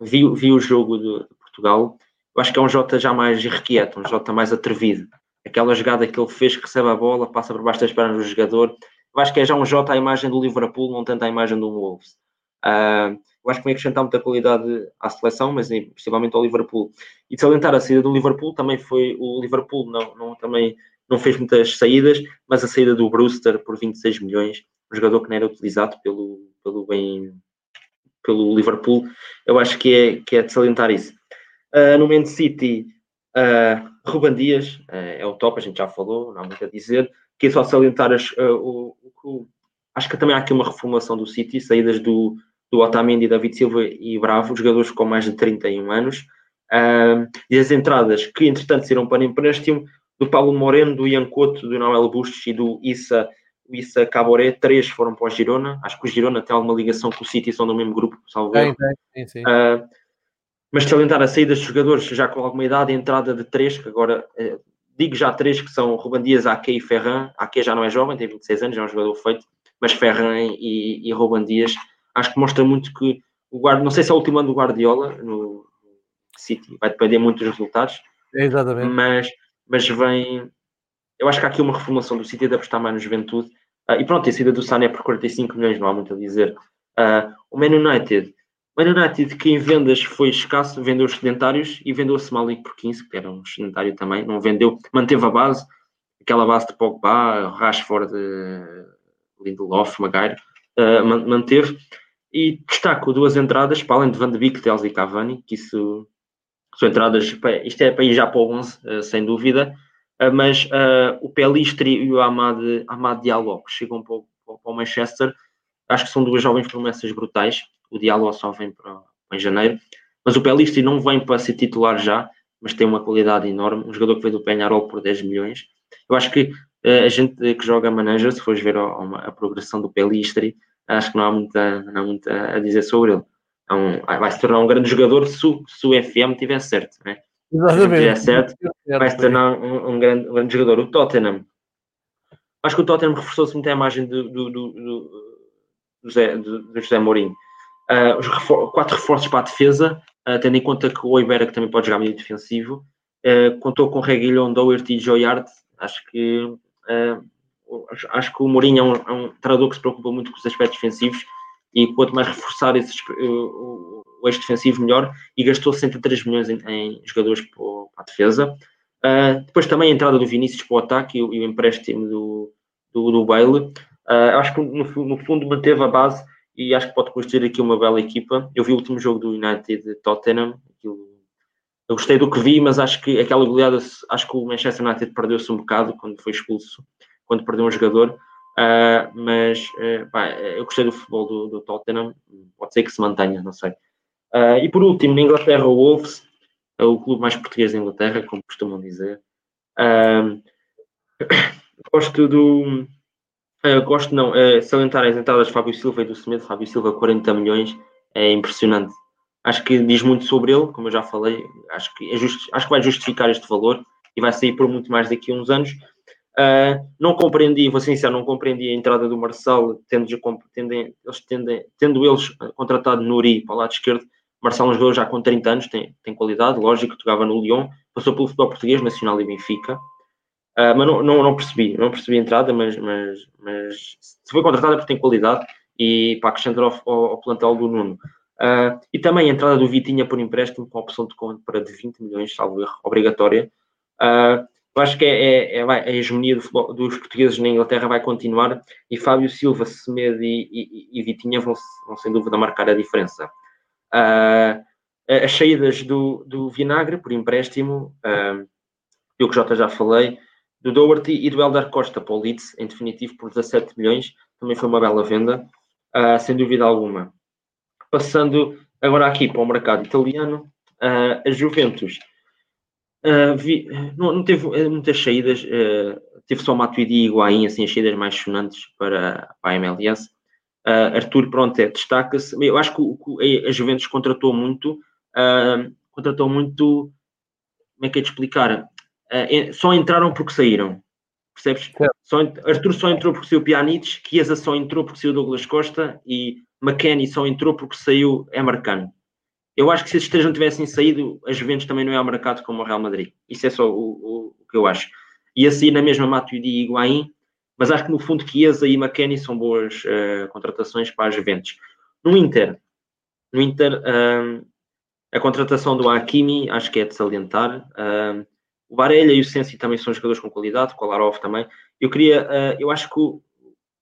vi, vi o jogo de, Portugal, eu acho que é um Jota já mais irrequieto, um Jota mais atrevido. Aquela jogada que ele fez, que recebe a bola, passa por baixo das pernas do jogador. Eu acho que é já um Jota à imagem do Liverpool, não tanto à imagem do Wolves. Uh, eu acho que vai acrescentar muita qualidade à seleção, mas principalmente ao Liverpool. E de salientar a saída do Liverpool, também foi o Liverpool, não, não, também não fez muitas saídas, mas a saída do Brewster por 26 milhões, um jogador que não era utilizado pelo, pelo bem pelo Liverpool, eu acho que é, que é de salientar isso. Uh, no Man City, uh, Ruban Dias uh, é o top, a gente já falou, não há muito a dizer. Que é só salientar as, uh, o, o, acho que também há aqui uma reformulação do City, saídas do, do Otamendi, David Silva e Bravo, jogadores com mais de 31 anos. E as entradas que, entretanto, serão para empréstimo do Paulo Moreno, do Ian Couto, do Noel Bustos e do Issa Issa Caboré, três foram para o Girona. Acho que o Girona tem alguma ligação com o City, são do mesmo grupo, salvo tem, sim, uh, mas salientar a saída dos jogadores já com alguma idade, a entrada de três, que agora uh, digo já três, que são Ruban Dias, Ake e Ferran. Ake já não é jovem, tem 26 anos, é um jogador feito, mas Ferran e, e Ruban Dias acho que mostra muito que o guarda, não sei se é o último ano do Guardiola no City, vai depender muito dos resultados. exatamente. Mas, mas vem, eu acho que há aqui uma reformulação do City de apostar mais no juventude. Uh, e pronto, a saída do Sané por 45 milhões, não há muito a dizer. Uh, o Man United, o Man que em vendas foi escasso, vendeu os sedentários e vendeu o Smalik por 15, que era um sedentário também, não vendeu, manteve a base, aquela base de Pogba, Rashford, uh, Lindelof, Maguire, uh, manteve. E destaco duas entradas, para além de Van de Beek, Tels e Cavani, que isso são entradas, isto é para ir já para o 11, sem dúvida. Uh, mas uh, o Pelistri e o Amad, Amad Diallo que chegam para o, para o, Manchester, acho que são duas jovens promessas brutais. O Diallo só vem para, em janeiro, mas o Pelistri não vem para ser titular já, mas tem uma qualidade enorme. Um jogador que veio do Penharol por 10 milhões. Eu acho que uh, a gente que joga manager, se fores ver a, a, progressão do Pelistri, acho que não há muita, não há muita a dizer sobre ele. Então, vai se tornar um grande jogador se, se o FM tiver certo. Né? Exatamente. Se certo, vai se tornar um, um, grande, um, grande, jogador. O Tottenham, acho que o Tottenham reforçou-se muito a imagem do, do, do, do, José, do José Mourinho. Uh, os refor quatro reforços para a defesa, uh, tendo em conta que o Ibera, que também pode jogar meio defensivo, uh, contou com Reguilhon, Doherty e Joyard. Acho que, acho que o Mourinho é um, é um treinador que se preocupa muito com os aspectos defensivos e quanto mais reforçar esses, o, o eixo defensivo, melhor. E gastou 63 milhões em, em jogadores para, a defesa. depois também a entrada do Vinícius para o ataque e o, e o empréstimo do, do, do Bale. acho que no, no fundo manteve a base e acho que pode construir aqui uma bela equipa. Eu vi o último jogo do United Tottenham, eu gostei do que vi, mas acho que aquela goleada, acho que o Manchester United perdeu-se um bocado quando foi expulso, quando perdeu um jogador. Uh, mas uh, pá, eu gostei do futebol do, do, Tottenham, pode ser que se mantenha, não sei. Uh, e por último, na Inglaterra, o Wolves, é o clube mais português da Inglaterra, como costumam dizer. [coughs] gosto do, Uh, gosto não, uh, salientar as entradas de Fábio Silva e do Semedo. Fábio Silva, 40 milhões, é impressionante. Acho que diz muito sobre ele, como eu já falei. Acho que, é just, acho que vai justificar este valor e vai sair por muito mais daqui a uns anos. Uh, não compreendi, vou ser sincero, não compreendi a entrada do Marcelo, tendo, eles, tendo, eles contratado Nuri para o lado esquerdo. Marcelo jogador já com 30 anos, tem, tem qualidade, lógico, jogava no Lyon, passou pelo futebol português, Nacional e Benfica. Uh, mas não, não, não, percebi, não percebi a entrada, mas, mas, mas se foi contratada porque tem qualidade e para acrescentar ao, ao, ao plantel do Nuno. Uh, e também a entrada do Vitinha por empréstimo com a opção de conta para de 20 milhões, salvo erro, obrigatória. Uh, eu acho que é, é, é, a hegemonia do futebol, dos portugueses na Inglaterra vai continuar e Fábio Silva, Semedo e, e, e Vitinha vão, vão, sem dúvida marcar a diferença. Uh, as saídas do, do Vinagre por empréstimo, uh, eu que já falei, do Doherty e do Eldar Costa para o Leeds, em definitivo, por 17 milhões. Também foi uma bela venda, uh, sem dúvida alguma. Passando agora aqui para o mercado italiano, uh, a Juventus uh, vi, não, não, teve muitas saídas, teve só Matuidi e Higuaín, assim, as saídas mais sonantes para, para a MLS. Arthur, pronto, é, destaca-se. Eu acho que a Juventus contratou muito, contratou muito, como é que é de explicar? Uh, só entraram porque saíram. Percebes? Só, Arthur só entrou porque saiu Pjanic, Chiesa só entrou porque saiu Douglas Costa e McKennie só entrou porque saiu Emercano. Eu acho que se esses três não tivessem saído, a Juventus também não é ao mercado como o Real Madrid. Isso é só o, o, o que eu acho. Ia sair na mesma Matuidi e Higuaín, mas acho que no fundo Chiesa e McKennie são boas uh, contratações para as Juventus. No Inter, no Inter, uh, a contratação do Hakimi acho que é de salientar. Uh, o Varela e o Sensi também são jogadores com qualidade, o Kolarov também. Eu queria, uh, eu acho que o,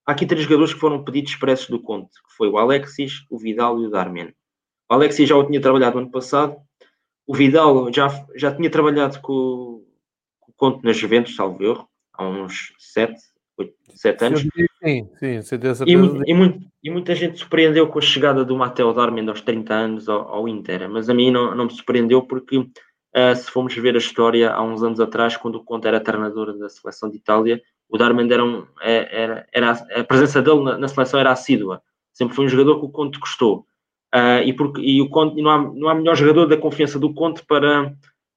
há aqui três jogadores que foram pedidos expressos do Conte, que foi o Alexis, o Vidal e o Darmian. O Alexis já o tinha trabalhado ano passado, o Vidal já, já tinha trabalhado com, com o Conte nas Juventus, salvo erro, há uns sete, oito, sete anos. Sim, sim, certeza. E, e, muito, e, muita gente surpreendeu com a chegada do Matteo Darmian aos 30 anos ao, ao Inter, mas a mim não, não me surpreendeu porque Uh, se formos ver a história, há uns anos atrás, quando o Conte era treinador da seleção de Itália, o Darman era, um, é, era, era, a presença dele na, na, seleção era assídua. Sempre foi um jogador que o Conte gostou. Uh, e, porque, e o Conte, não, há, não há melhor jogador da confiança do Conte para,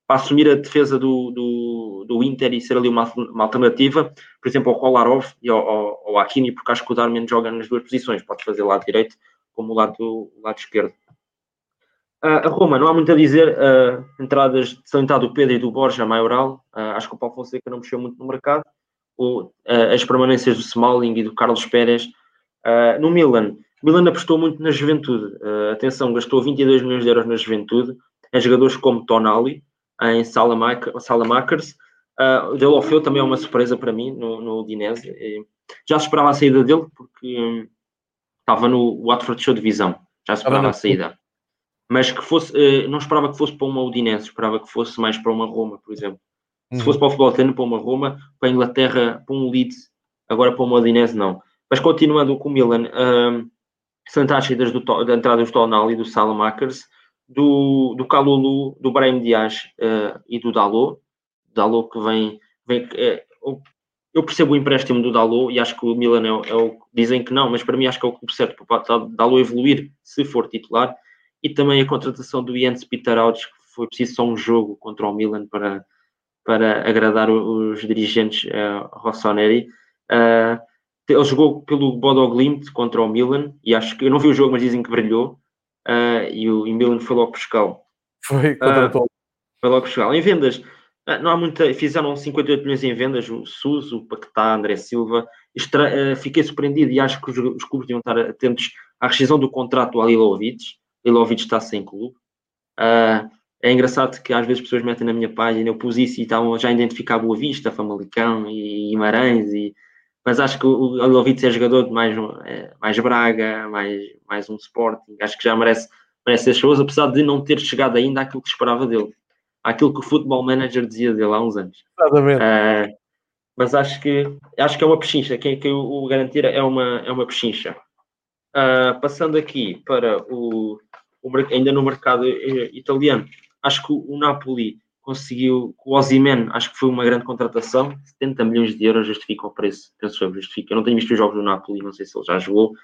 para assumir a defesa do, do, do Inter e ser ali uma, uma alternativa, por exemplo, ao Kolarov e ao, ao, ao Hakimi, porque acho que o Darman joga nas duas posições, pode fazer lado direito como o lado, lado esquerdo. Uh, a Roma, não há muito a dizer. Uh, entradas de salientado do Pedro e do Borja Maioral. Uh, acho que o Paulo Fonseca não mexeu muito no mercado. O, as permanências do Smalling e do Carlos Pérez. no Milan, Milan apostou muito na juventude. atenção, gastou 22 milhões de euros na juventude. Em jogadores como Tonali, em Salamakers. Uh, Delofeu também é uma surpresa para mim no, no Udinese. já se esperava a saída dele porque um, estava no Watford Show de Visão. Já se esperava a saída mas que fosse, uh, não esperava que fosse para uma Udinese, esperava que fosse mais para uma Roma, por exemplo. Uhum. Se fosse para o futebol italiano, para uma Roma, para a Inglaterra, para um Leeds, agora para uma Udinese, não. Mas continuando com o Milan, uh, as saídas da entrada do Tonali, do Salamakers, do, do Calulu, do Brahim Dias uh, e do Dalot. Dalot que vem, vem uh, eu percebo o empréstimo do Dalot e acho que o Milan é, é, o dizem que não, mas para mim acho que é o clube certo para o Dalot evoluir se for titular e também a contratação do Jens Peter Audes, que foi preciso só um jogo contra o Milan para, para agradar os dirigentes uh, Rossoneri. Uh, ele jogou pelo Bodo Glimt contra o Milan e acho que eu não vi o jogo, mas dizem que brilhou uh, e o e Milan foi logo buscá-lo. Foi, contratou. Uh, foi logo Portugal. Em vendas, ah, não há muita. Fizeram 58 milhões em vendas, o Suso, o Paquetá, André Silva. Uh, fiquei surpreendido e acho que os, os, clubes deviam estar atentos à rescisão do contrato ao Lilovic. Lilovic está sem clube. Uh, é engraçado que às vezes pessoas metem na minha página, eu pus isso e estavam já a identificar Boa Vista, Famalicão e Guimarães, e, mas acho que o Lilovic é jogador de mais, é, mais Braga, mais, mais um Sporting, acho que já merece, merece ser shows, apesar de não ter chegado ainda àquilo que esperava dele àquilo que o Football Manager dizia dele há uns anos. Exatamente. Uh, mas acho que acho que é uma pechincha. Quem que o, garantir é uma, é uma pechincha. Uh, passando aqui para o, o, ainda no mercado eh, italiano, acho que o Napoli conseguiu, o Ozyman, acho que foi uma grande contratação, 70 milhões de euros justifica o preço, penso eu, justifica. Eu não tenho visto os jogos do Napoli, não sei se ele já jogou,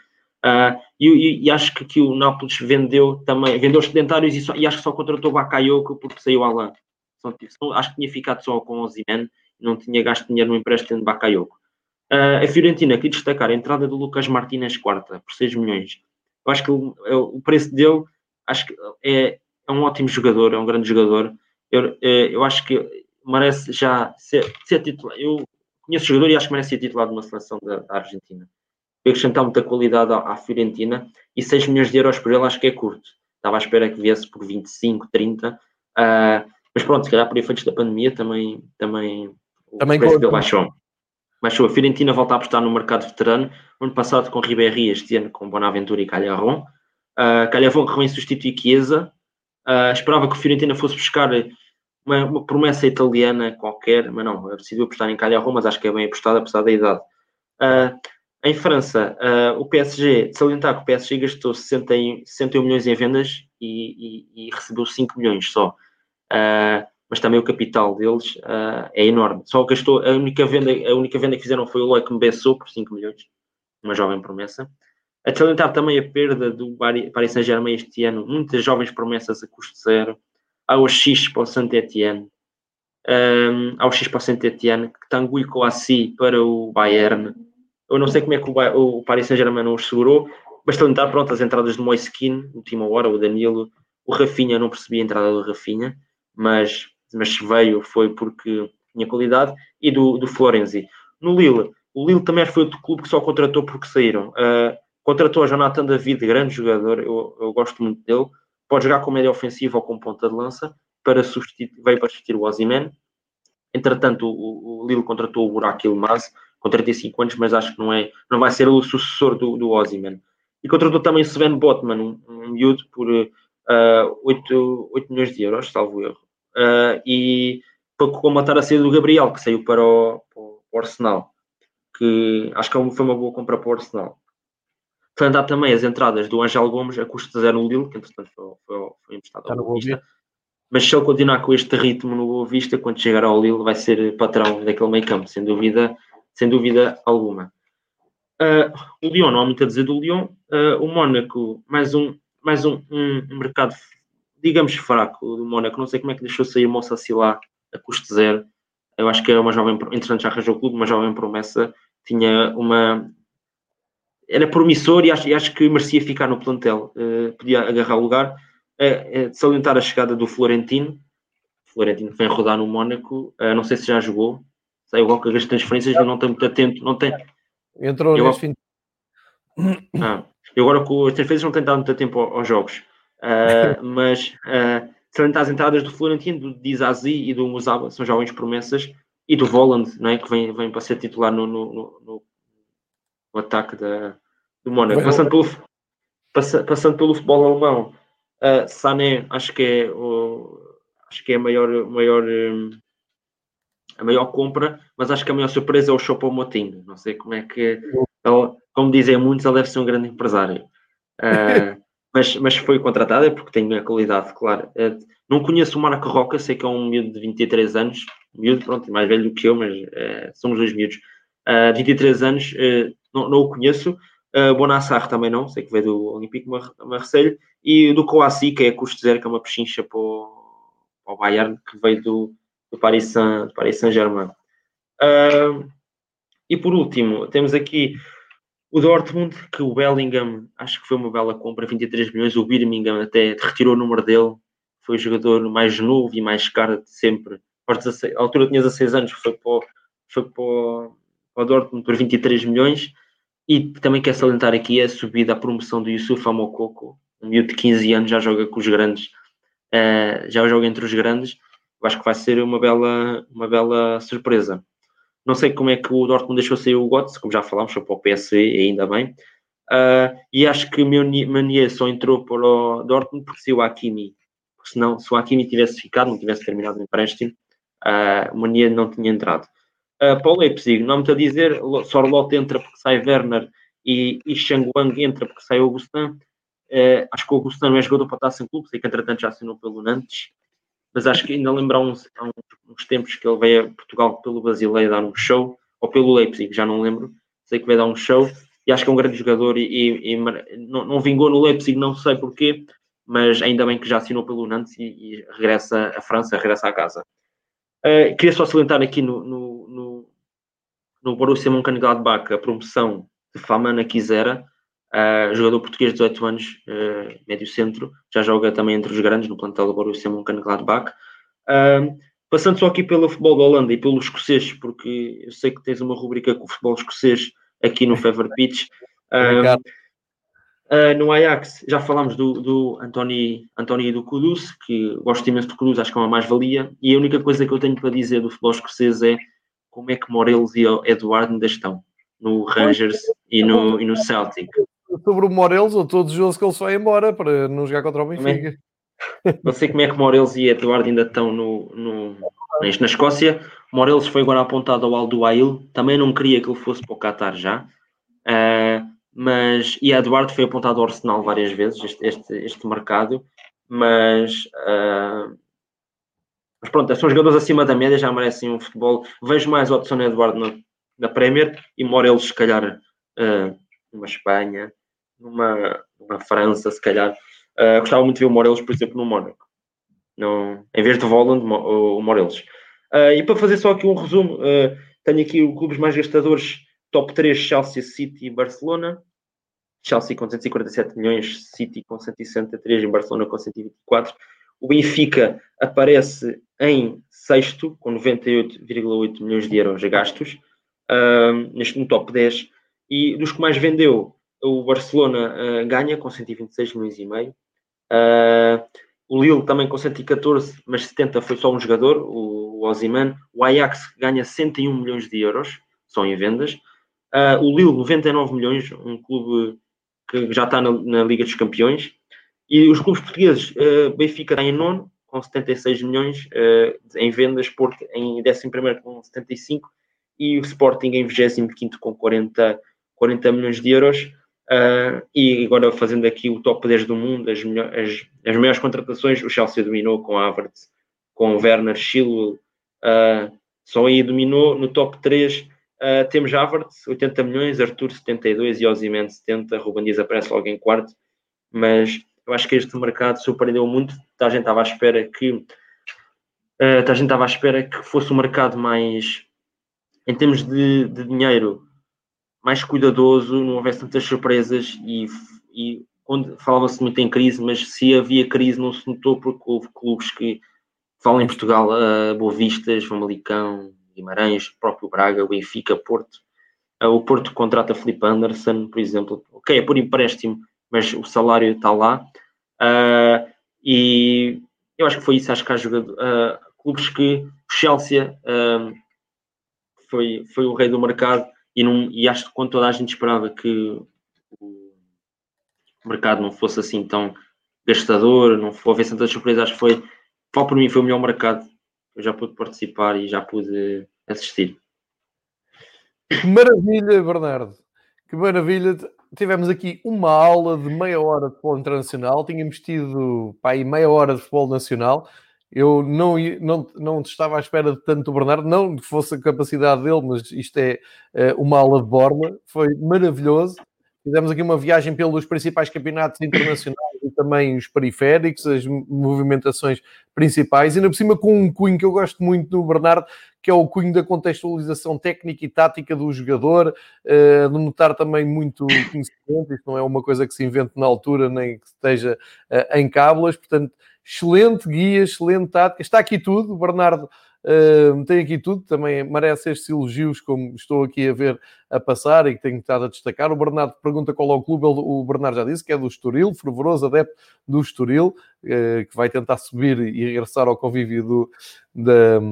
Uh, e, e, e, acho que aqui o Nápoles vendeu também, vendeu os sedentários e, só, e acho que só contratou Bakayoko porque saiu Alain. acho que tinha ficado só com o e não tinha gasto dinheiro no empréstimo de Bakayoko. Uh, a Fiorentina, aqui destacar a entrada do Lucas Martínez quarta, por 6 milhões. Eu acho que o, o preço dele acho que é, é um ótimo jogador, é um grande jogador. Eu, é, eu acho que merece já ser, ser titular. Eu conheço o jogador e acho que merece ser titular de uma seleção da, da Argentina acrescentar muita qualidade à, à, Fiorentina e 6 milhões de euros por ele acho que é curto. Estava à espera que viesse por 25, 30, uh, mas pronto, se calhar por efeitos da pandemia também, também, também o preço dele baixou. Baixou. A Fiorentina volta a apostar no mercado veterano, ano passado com Ribéry, este ano com Bonaventura e Calharon. Uh, Calharon que vem substituir Chiesa. Uh, esperava que a Fiorentina fosse buscar uma, uma, promessa italiana qualquer, mas não, decidiu apostar em Calharon, mas acho que é bem apostado apesar da idade. Uh, em França, uh, o PSG, salientar que o PSG gastou 60, 61 milhões em vendas e, e, e recebeu 5 milhões só. Uh, mas também o capital deles uh, é enorme. Só gastou, a única, venda, a única venda que fizeram foi o Loic Mbessou por 5 milhões, uma jovem promessa. A salientar também a perda do Paris Saint-Germain este ano, muitas jovens promessas a custo zero. Há o X para o Saint-Etienne, um, há o X para o Saint-Etienne, Tanguy Kouassi para o Bayern, eu não sei como é que o, o Paris Saint-Germain não os segurou. Basta lembrar, pronto, as entradas do Moiskin, última hora, o Danilo, o Rafinha, não percebi a entrada do Rafinha, mas, mas veio foi porque tinha qualidade, e do, do Florenzi. No Lille, o Lille também foi outro clube que só contratou porque saíram. Uh, contratou a Jonathan David, grande jogador, eu, eu gosto muito dele. Pode jogar com média ofensiva ou com ponta de lança, para substituir, veio para substituir o Ozyman. Entretanto, o, o Lille contratou o Burak Ilmaz, com 35 anos, mas acho que não, é, não vai ser o sucessor do, do. E contratou também Sven Botman, um, um miúdo, por uh, 8, 8 milhões de euros, salvo erro. Uh, e para combatar a saída do Gabriel, que saiu para o, para o Arsenal, que acho que é foi uma boa compra para o Arsenal. Foi andar também as entradas do Angel Gomes a custo de zero no Lille, que entretanto foi, foi, foi emprestado ao Boa Vista. Mas se ele continuar com este ritmo no Boa Vista, quando chegar ao Lille, vai ser patrão daquele meio campo, sem dúvida sem dúvida alguma. Uh, o Lyon, não há muito a dizer do Lyon. Uh, o Mónaco, mais um, mais um, um, mercado, digamos, fraco do Mónaco. Não sei como é que deixou sair o Moça Silá a custo zero. Eu acho que é uma jovem, interessante, já arranjou o clube, uma jovem promessa. Tinha uma. Era promissor e acho, e acho que merecia ficar no plantel. Uh, podia agarrar o lugar. Uh, salientar a chegada do Florentino. Florentino vem rodar no Mónaco. não sei se já jogou, Sei igual que as transferências eu não estou muito atento, não tem. Entrou eu, neste fim. Ah, eu agora com as transferências não tenho dado muito tempo aos, jogos. Uh, mas uh, salientar as entradas do Florentino, do Dizazi e do Musaba, são jovens promessas, e do Voland, não é? que vem, vem para ser titular no, no, no, no ataque da, do Mónaco. Passando pelo, passa, passando pelo futebol alemão, uh, Sané acho que é, o, acho que é a maior, maior um, a maior compra, mas acho que a maior surpresa é o Choupo-Moting. Não sei como é que, como dizem muitos, ele deve ser um grande empresário. Uh, [laughs] mas, mas foi contratado é porque tem a qualidade, claro. Uh, não conheço o Marco Roca, sei que é um miúdo de 23 anos, miúdo, pronto, mais velho do que eu, mas uh, somos dois miúdos. Uh, 23 anos, não, não, o conheço. Uh, Bonassar também não, sei que veio do Olympique Marseille. E do Coassi, que é custo zero, que é uma pechincha para o, para o Bayern, que veio do, do Paris Saint, do Paris Saint-Germain. Uh, e por último, temos aqui o Dortmund, que o Bellingham, acho que foi uma bela compra, 23 milhões, o Birmingham até retirou o número dele, foi o jogador mais novo e mais caro de sempre. Aos 16, a altura tinha 16 anos, foi para foi para o, Dortmund por 23 milhões. E também quer salientar aqui a subida, a promoção do Yusuf Amokoko, um miúdo de 15 anos, já joga com os grandes, uh, já joga entre os grandes. Acho que vai ser uma bela, uma bela surpresa. Não sei como é que o Dortmund deixou sair o Götze, como já falámos, foi para o PSV, ainda bem. Uh, e acho que Meunier só entrou para o Dortmund porque se o Hakimi. Porque senão, se o Hakimi tivesse ficado, não tivesse terminado o empréstimo, uh, o Meunier não tinha entrado. Uh, para o Leipzig, não me a dizer, Sorlot entra porque sai Werner e, e Wang entra porque sai Augustin. Uh, acho que o Augustin não é jogador para estar sem clube, sei que entretanto já assinou pelo Nantes, mas acho que ainda lembro há uns, há uns, tempos que ele veio a Portugal pelo Basileia dar um show, ou pelo Leipzig, já não lembro, sei que veio dar um show, e acho que é um grande jogador e, e, e não, não, vingou no Leipzig, não sei porquê, mas ainda bem que já assinou pelo Nantes e, e regressa à França, regressa à casa. Uh, queria só salientar aqui no, no, no, no Borussia Mönchengladbach a promoção de Famana Quisera, uh, jogador português de 18 anos, uh, médio centro, já joga também entre os grandes no plantel do Borussia Mönchengladbach. Uh, passando só aqui pelo futebol da Holanda e pelo escocês, porque eu sei que tens uma rubrica com o futebol escocês aqui no Fever Pitch. Uh, uh, no Ajax, já falámos do, do Antoni, Antoni e do Kudus, que gosto imenso do Kudus, acho que é uma mais-valia. E a única coisa que eu tenho para dizer do futebol escocês é como é que Morelos e Eduardo ainda estão no Rangers e no, e no Celtic. Sobre o Morelos, ou todos os jogos que ele só embora para não jogar contra o Benfica. Não sei como é que Morelos e Eduardo ainda estão no, no, na Escócia. Morelos foi agora apontado ao Alduail, também não queria que ele fosse para o Qatar já. Uh, mas, e Eduardo foi apontado ao Arsenal várias vezes, este, este, este mercado, mas, uh, mas pronto, são jogadores acima da média, já merecem um futebol. Vejo mais a opção de Eduardo na, na Premier e Morelos, se calhar, uh, numa Espanha, numa, numa França, se calhar. Uh, gostava muito de ver o Morelos, por exemplo, no Mónaco. No, em vez de Voland, o Morelos. Uh, e para fazer só aqui um resumo, uh, tenho aqui os clubes mais gastadores, top 3, Chelsea, City e Barcelona. Chelsea com 147 milhões, City com 163 e Barcelona com 124. O Benfica aparece em sexto, com 98,8 milhões de euros gastos, uh, neste no top 10. E dos que mais vendeu, o Barcelona uh, ganha com 126 milhões e meio. Uh, o Lille também com 114, mas 70 foi só um jogador, o, o. O Ajax ganha 101 milhões de euros, só em vendas. Uh, o Lille, 99 milhões, um clube que já está na, na Liga dos Campeões. E os clubes portugueses, Benfica está em nono, com 76 milhões em vendas, Porto em 11 com 75 e o Sporting em 25 com 40, 40 milhões de euros. Uh, e agora fazendo aqui o top 10 do mundo, as, as, as maiores contratações, o Chelsea dominou com Havertz, com Werner, Chilwell, uh, só aí dominou no top 3. Uh, ah, temos Havertz, 80 milhões, Arthur 72 e Ozyman 70, Ruben Dias aparece logo em quarto, mas eu acho que este mercado surpreendeu muito, a gente estava à espera que a gente estava à espera que fosse um mercado mais em termos de, de dinheiro mais cuidadoso, não houvesse tantas surpresas e, e falava-se muito em crise, mas se havia crise não se notou porque houve clubes que falam em Portugal, uh, Boa Vistas, Famalicão, Guimarães, próprio Braga, Benfica, Porto. Uh, o Porto contrata Felipe Anderson, por exemplo. Ok, é por empréstimo, mas o salário está lá. Uh, e eu acho que foi isso. Acho que há jogador, uh, clubes que o Chelsea foi, foi o rei do mercado e, não, e acho que quando toda a gente esperava que o mercado não fosse assim tão gastador, não houvesse tantas surpresas, acho que foi, para mim, foi o melhor mercado. Eu já pude participar e já pude assistir. Que maravilha, Bernardo. Que maravilha. Tivemos aqui uma aula de meia hora de futebol internacional. Tínhamos tido pá, meia hora de futebol nacional. Eu não, não, não estava à espera de tanto o Bernardo, não fosse a capacidade dele, mas isto é uh, uma aula de borla, foi maravilhoso. Fizemos aqui uma viagem pelos principais campeonatos internacionais também os periféricos, as movimentações principais, e ainda por cima com um cunho que eu gosto muito do Bernardo, que é o cunho da contextualização técnica e tática do jogador, uh, de notar também muito conhecimento, isto não é uma coisa que se invente na altura, nem que esteja uh, em cábulas, portanto, excelente guia, excelente tática, está aqui tudo, o Bernardo Uh, tem aqui tudo, também merece estes elogios, como estou aqui a ver a passar e que tenho estado a destacar. O Bernardo pergunta qual é o clube, o Bernardo já disse que é do Estoril, fervoroso adepto do Estoril, uh, que vai tentar subir e regressar ao convívio do, da, da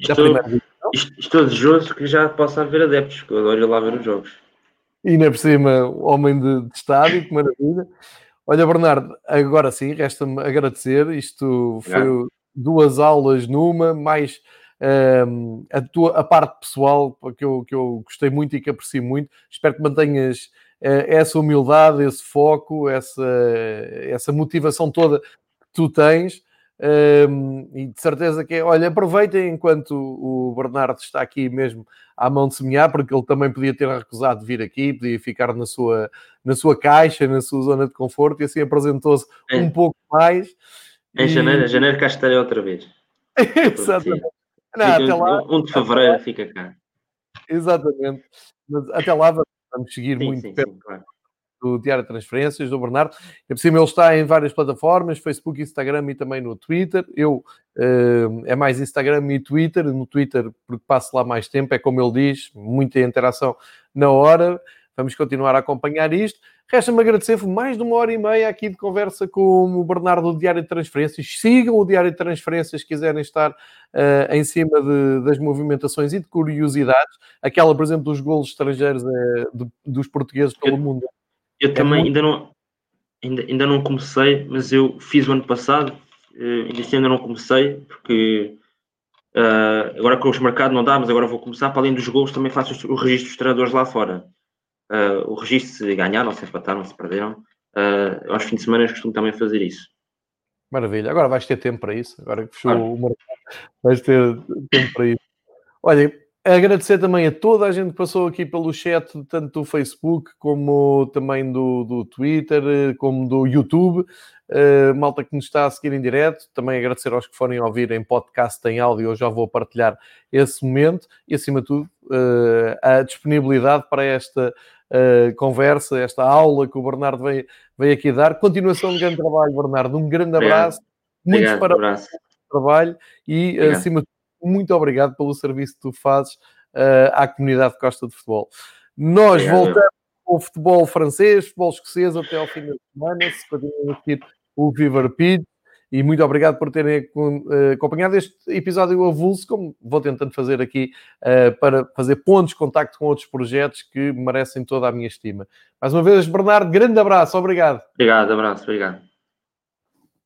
estou, primeira divisão. Estou desejoso que já possa haver adeptos, que eu adoro lá ver os jogos. E ainda por cima, homem de, de estádio, que maravilha. Olha, Bernardo, agora sim, resta-me agradecer. Isto foi duas aulas numa, mais um, a, tua, a parte pessoal que eu, que eu gostei muito e que aprecio muito. Espero que mantenhas uh, essa humildade, esse foco, essa, essa motivação toda que tu tens. Um, e de certeza que é, olha, aproveitem enquanto o Bernardo está aqui mesmo à mão de semear, porque ele também podia ter recusado de vir aqui, podia ficar na sua, na sua caixa, na sua zona de conforto, e assim apresentou-se é. um pouco mais. Em e... janeiro, em janeiro cá estarei outra vez. [laughs] Exatamente. Não, até lá, 1 de fevereiro fica cá. Exatamente. Mas até lá vamos seguir sim, muito sim, perto sim, claro. do Diário de Transferências do Bernardo. Por cima ele está em várias plataformas, Facebook, Instagram e também no Twitter. Eu uh, é mais Instagram e Twitter. No Twitter, porque passo lá mais tempo, é como ele diz, muita interação na hora. Vamos continuar a acompanhar isto. Resta-me agradecer mais de uma hora e meia aqui de conversa com o Bernardo do Diário de Transferências. Sigam o Diário de Transferências se quiserem estar uh, em cima de, das movimentações e de curiosidades. Aquela, por exemplo, dos golos estrangeiros é, de, dos portugueses pelo eu, mundo. Eu é também muito... ainda, não, ainda, ainda não comecei, mas eu fiz o ano passado. Uh, este ainda não comecei, porque uh, agora com os mercados não dá, mas agora vou começar. Para além dos golos, também faço o registro dos treinadores lá fora uh, o registro se ganharam, se empataram, se perderam. Uh, aos fins de semana costumo também fazer isso. Maravilha. Agora vais ter tempo para isso. Agora que fechou claro. o mercado, vais ter tempo para isso. Olha, agradecer também a toda a gente que passou aqui pelo chat, tanto do Facebook como também do, do Twitter, como do YouTube. Uh, malta que nos está a seguir em direto. Também agradecer aos que forem ouvir em podcast, em áudio. Eu já vou partilhar esse momento. E, acima de tudo, uh, a disponibilidade para esta uh, conversa, esta aula que o Bernardo veio, veio aqui dar. Continuação de grande trabalho, Bernardo. Um grande abraço. Muitos obrigado, parabéns pelo trabalho e, obrigado. acima de tudo, muito obrigado pelo serviço que tu fazes uh, à comunidade de Costa de Futebol. Nós obrigado. voltamos com o futebol francês, futebol escocês até ao fim da semana. Se continuam a o Viver Pid e muito obrigado por terem uh, acompanhado este episódio avulso, como vou tentando fazer aqui uh, para fazer pontos de contacto com outros projetos que merecem toda a minha estima. Mais uma vez, Bernardo, grande abraço, obrigado. Obrigado, abraço, obrigado.